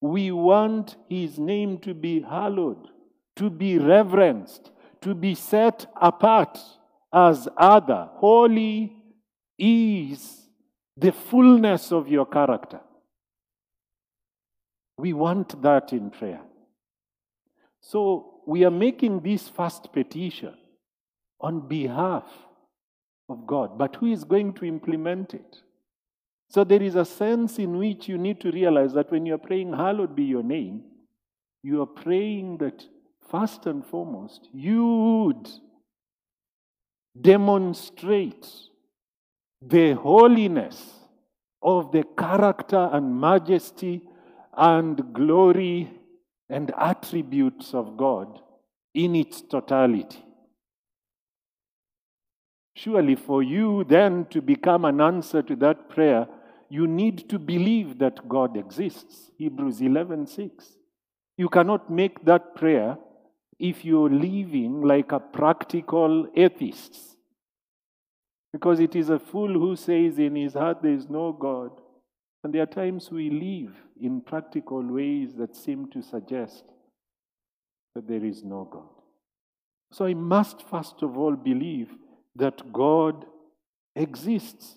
We want His name to be hallowed, to be reverenced, to be set apart as other. Holy is the fullness of your character. We want that in prayer. So we are making this first petition on behalf of God, but who is going to implement it? So there is a sense in which you need to realize that when you're praying, Hallowed be your name, you are praying that first and foremost, you would demonstrate the holiness of the character and majesty and glory and attributes of God in its totality. Surely, for you then to become an answer to that prayer, you need to believe that God exists. Hebrews 11 6. You cannot make that prayer if you're living like a practical atheist. Because it is a fool who says in his heart there is no God. And there are times we live in practical ways that seem to suggest that there is no God. So I must first of all believe that God exists.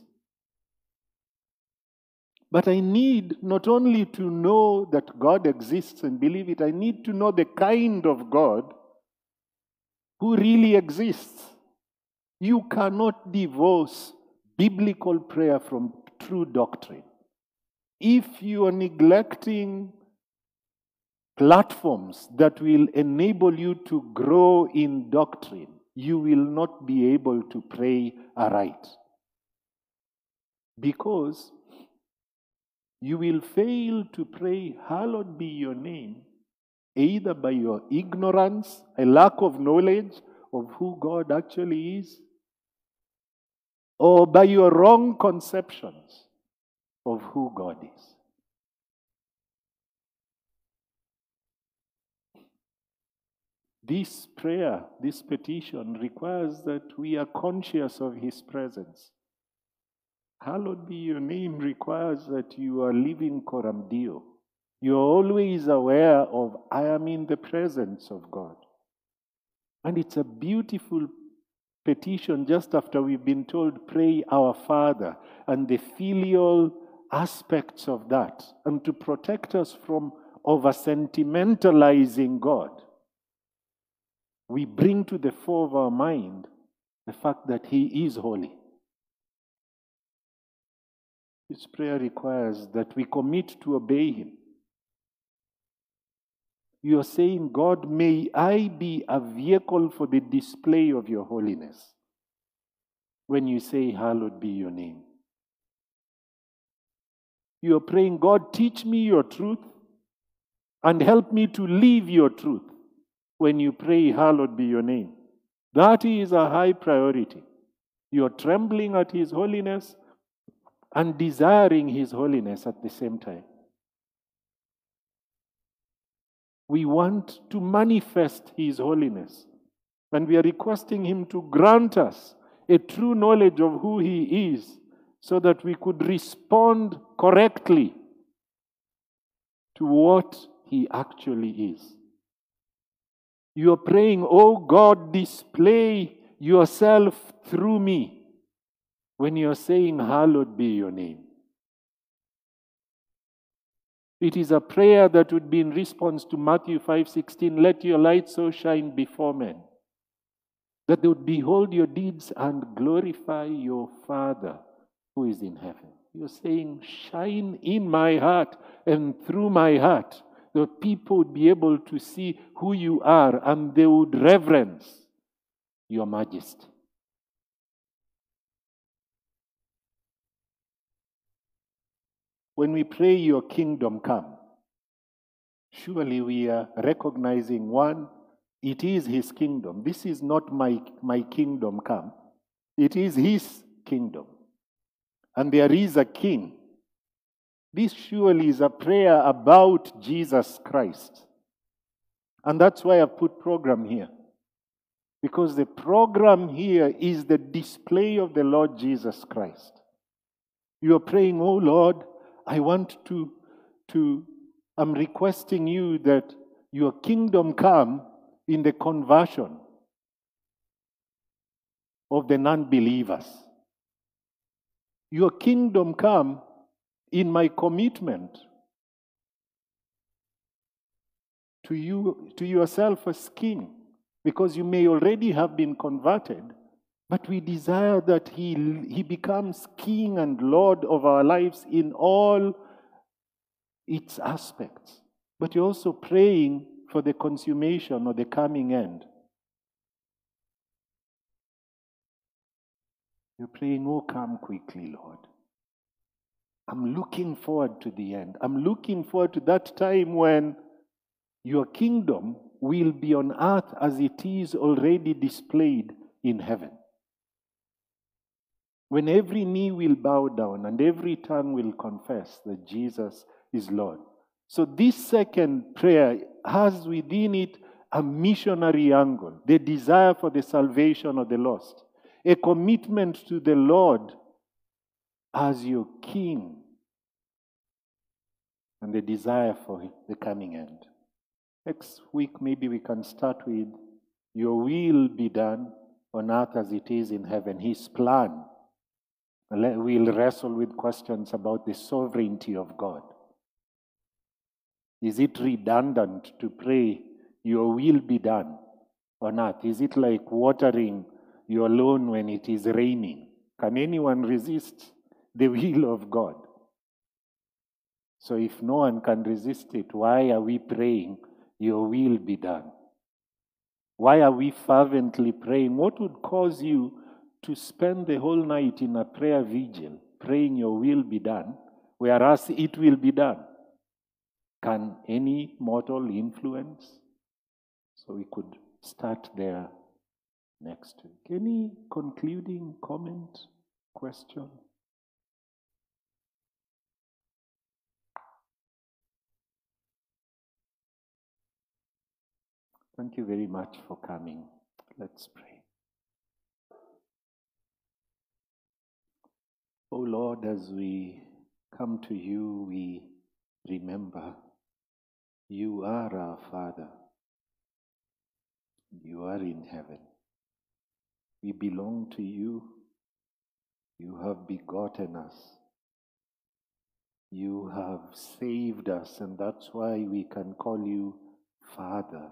But I need not only to know that God exists and believe it, I need to know the kind of God who really exists. You cannot divorce biblical prayer from true doctrine. If you are neglecting platforms that will enable you to grow in doctrine, you will not be able to pray aright. Because you will fail to pray, Hallowed be your name, either by your ignorance, a lack of knowledge of who God actually is, or by your wrong conceptions of who God is. This prayer, this petition requires that we are conscious of His presence. Hallowed be your name requires that you are living coram Deo. You're always aware of, I am in the presence of God. And it's a beautiful petition just after we've been told, pray our Father, and the filial aspects of that, and to protect us from over sentimentalizing God. We bring to the fore of our mind the fact that He is holy. This prayer requires that we commit to obey Him. You are saying, God, may I be a vehicle for the display of your holiness. When you say, Hallowed be your name. You are praying, God, teach me your truth and help me to live your truth. When you pray, Hallowed be your name. That is a high priority. You are trembling at His holiness and desiring His holiness at the same time. We want to manifest His holiness. And we are requesting Him to grant us a true knowledge of who He is so that we could respond correctly to what He actually is. You are praying, Oh God, display yourself through me when you are saying, Hallowed be your name. It is a prayer that would be in response to Matthew 5:16, let your light so shine before men that they would behold your deeds and glorify your Father who is in heaven. You're saying, shine in my heart and through my heart, The people would be able to see who you are and they would reverence your majesty. When we pray, Your kingdom come, surely we are recognizing one, it is His kingdom. This is not my, my kingdom come, it is His kingdom. And there is a king. This surely is a prayer about Jesus Christ. And that's why I've put program here. Because the program here is the display of the Lord Jesus Christ. You are praying, Oh Lord, I want to, to, I'm requesting you that your kingdom come in the conversion of the non believers. Your kingdom come in my commitment to you, to yourself as king, because you may already have been converted, but we desire that he, he becomes king and lord of our lives in all its aspects. But you're also praying for the consummation or the coming end. You're praying, Oh, come quickly, Lord. I'm looking forward to the end. I'm looking forward to that time when your kingdom will be on earth as it is already displayed in heaven. When every knee will bow down and every tongue will confess that Jesus is Lord. So, this second prayer has within it a missionary angle, the desire for the salvation of the lost, a commitment to the Lord as your king, and the desire for the coming end. Next week, maybe we can start with Your will be done on earth as it is in heaven, His plan. We'll wrestle with questions about the sovereignty of God. Is it redundant to pray, Your will be done on earth? Is it like watering your lawn when it is raining? Can anyone resist the will of God? So, if no one can resist it, why are we praying, Your will be done? Why are we fervently praying? What would cause you to spend the whole night in a prayer vigil, praying, Your will be done, whereas it will be done? Can any mortal influence? So we could start there next week. Any concluding comment, question? Thank you very much for coming. Let's pray. Oh Lord, as we come to you, we remember you are our Father. You are in heaven. We belong to you. You have begotten us. You have saved us, and that's why we can call you Father.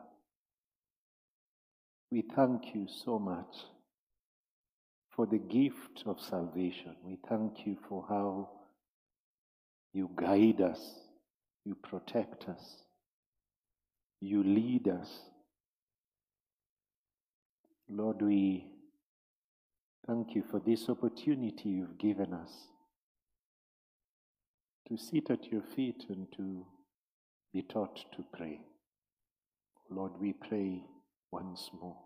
We thank you so much for the gift of salvation. We thank you for how you guide us, you protect us, you lead us. Lord, we thank you for this opportunity you've given us to sit at your feet and to be taught to pray. Lord, we pray once more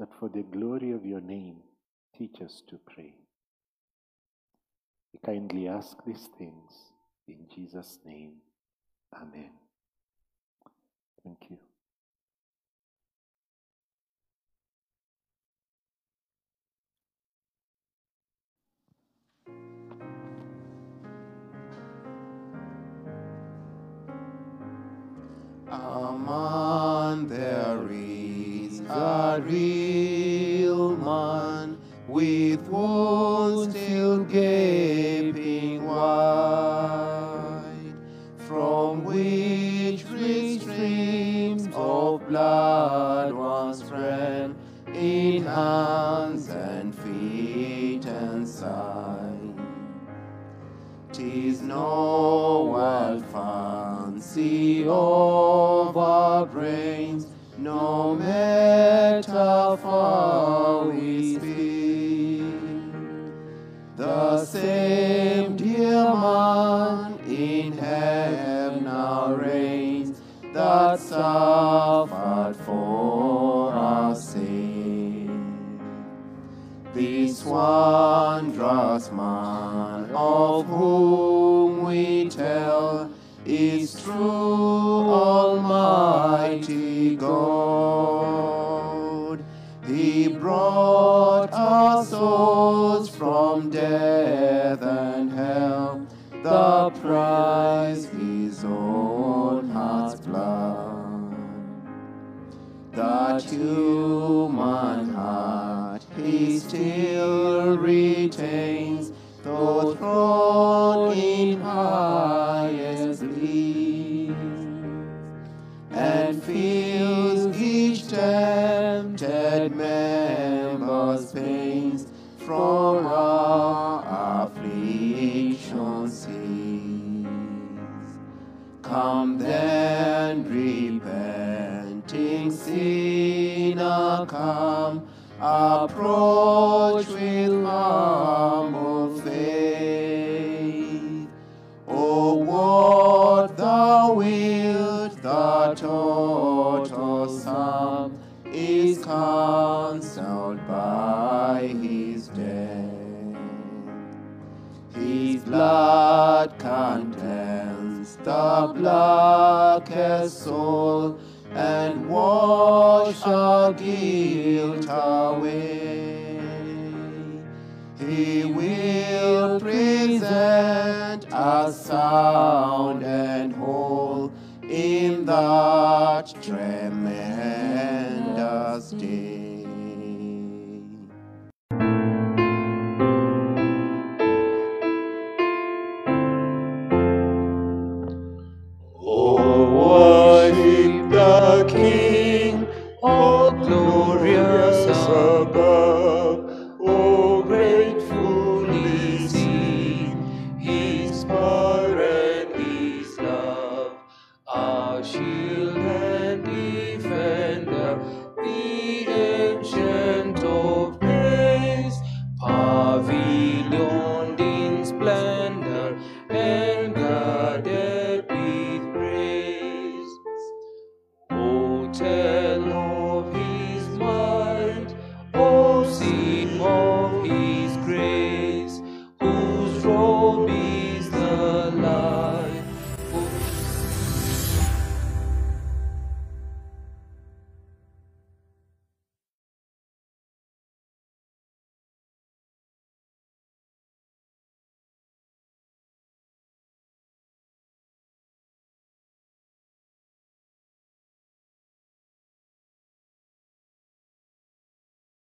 that for the glory of your name, teach us to pray. We kindly ask these things in Jesus' name. Amen. Thank you. Among there is a real man with wounds still gaping wide, from which free streams of blood once ran in hands and feet and side. Tis no wild fancy of our brains, no metaphor The same dear man in heaven now reigns, that suffered for our sake. This wondrous man of whom we tell is true Almighty God. He brought our souls from death price his own heart's blood that human heart he still retains, our guilt away. He will present us sound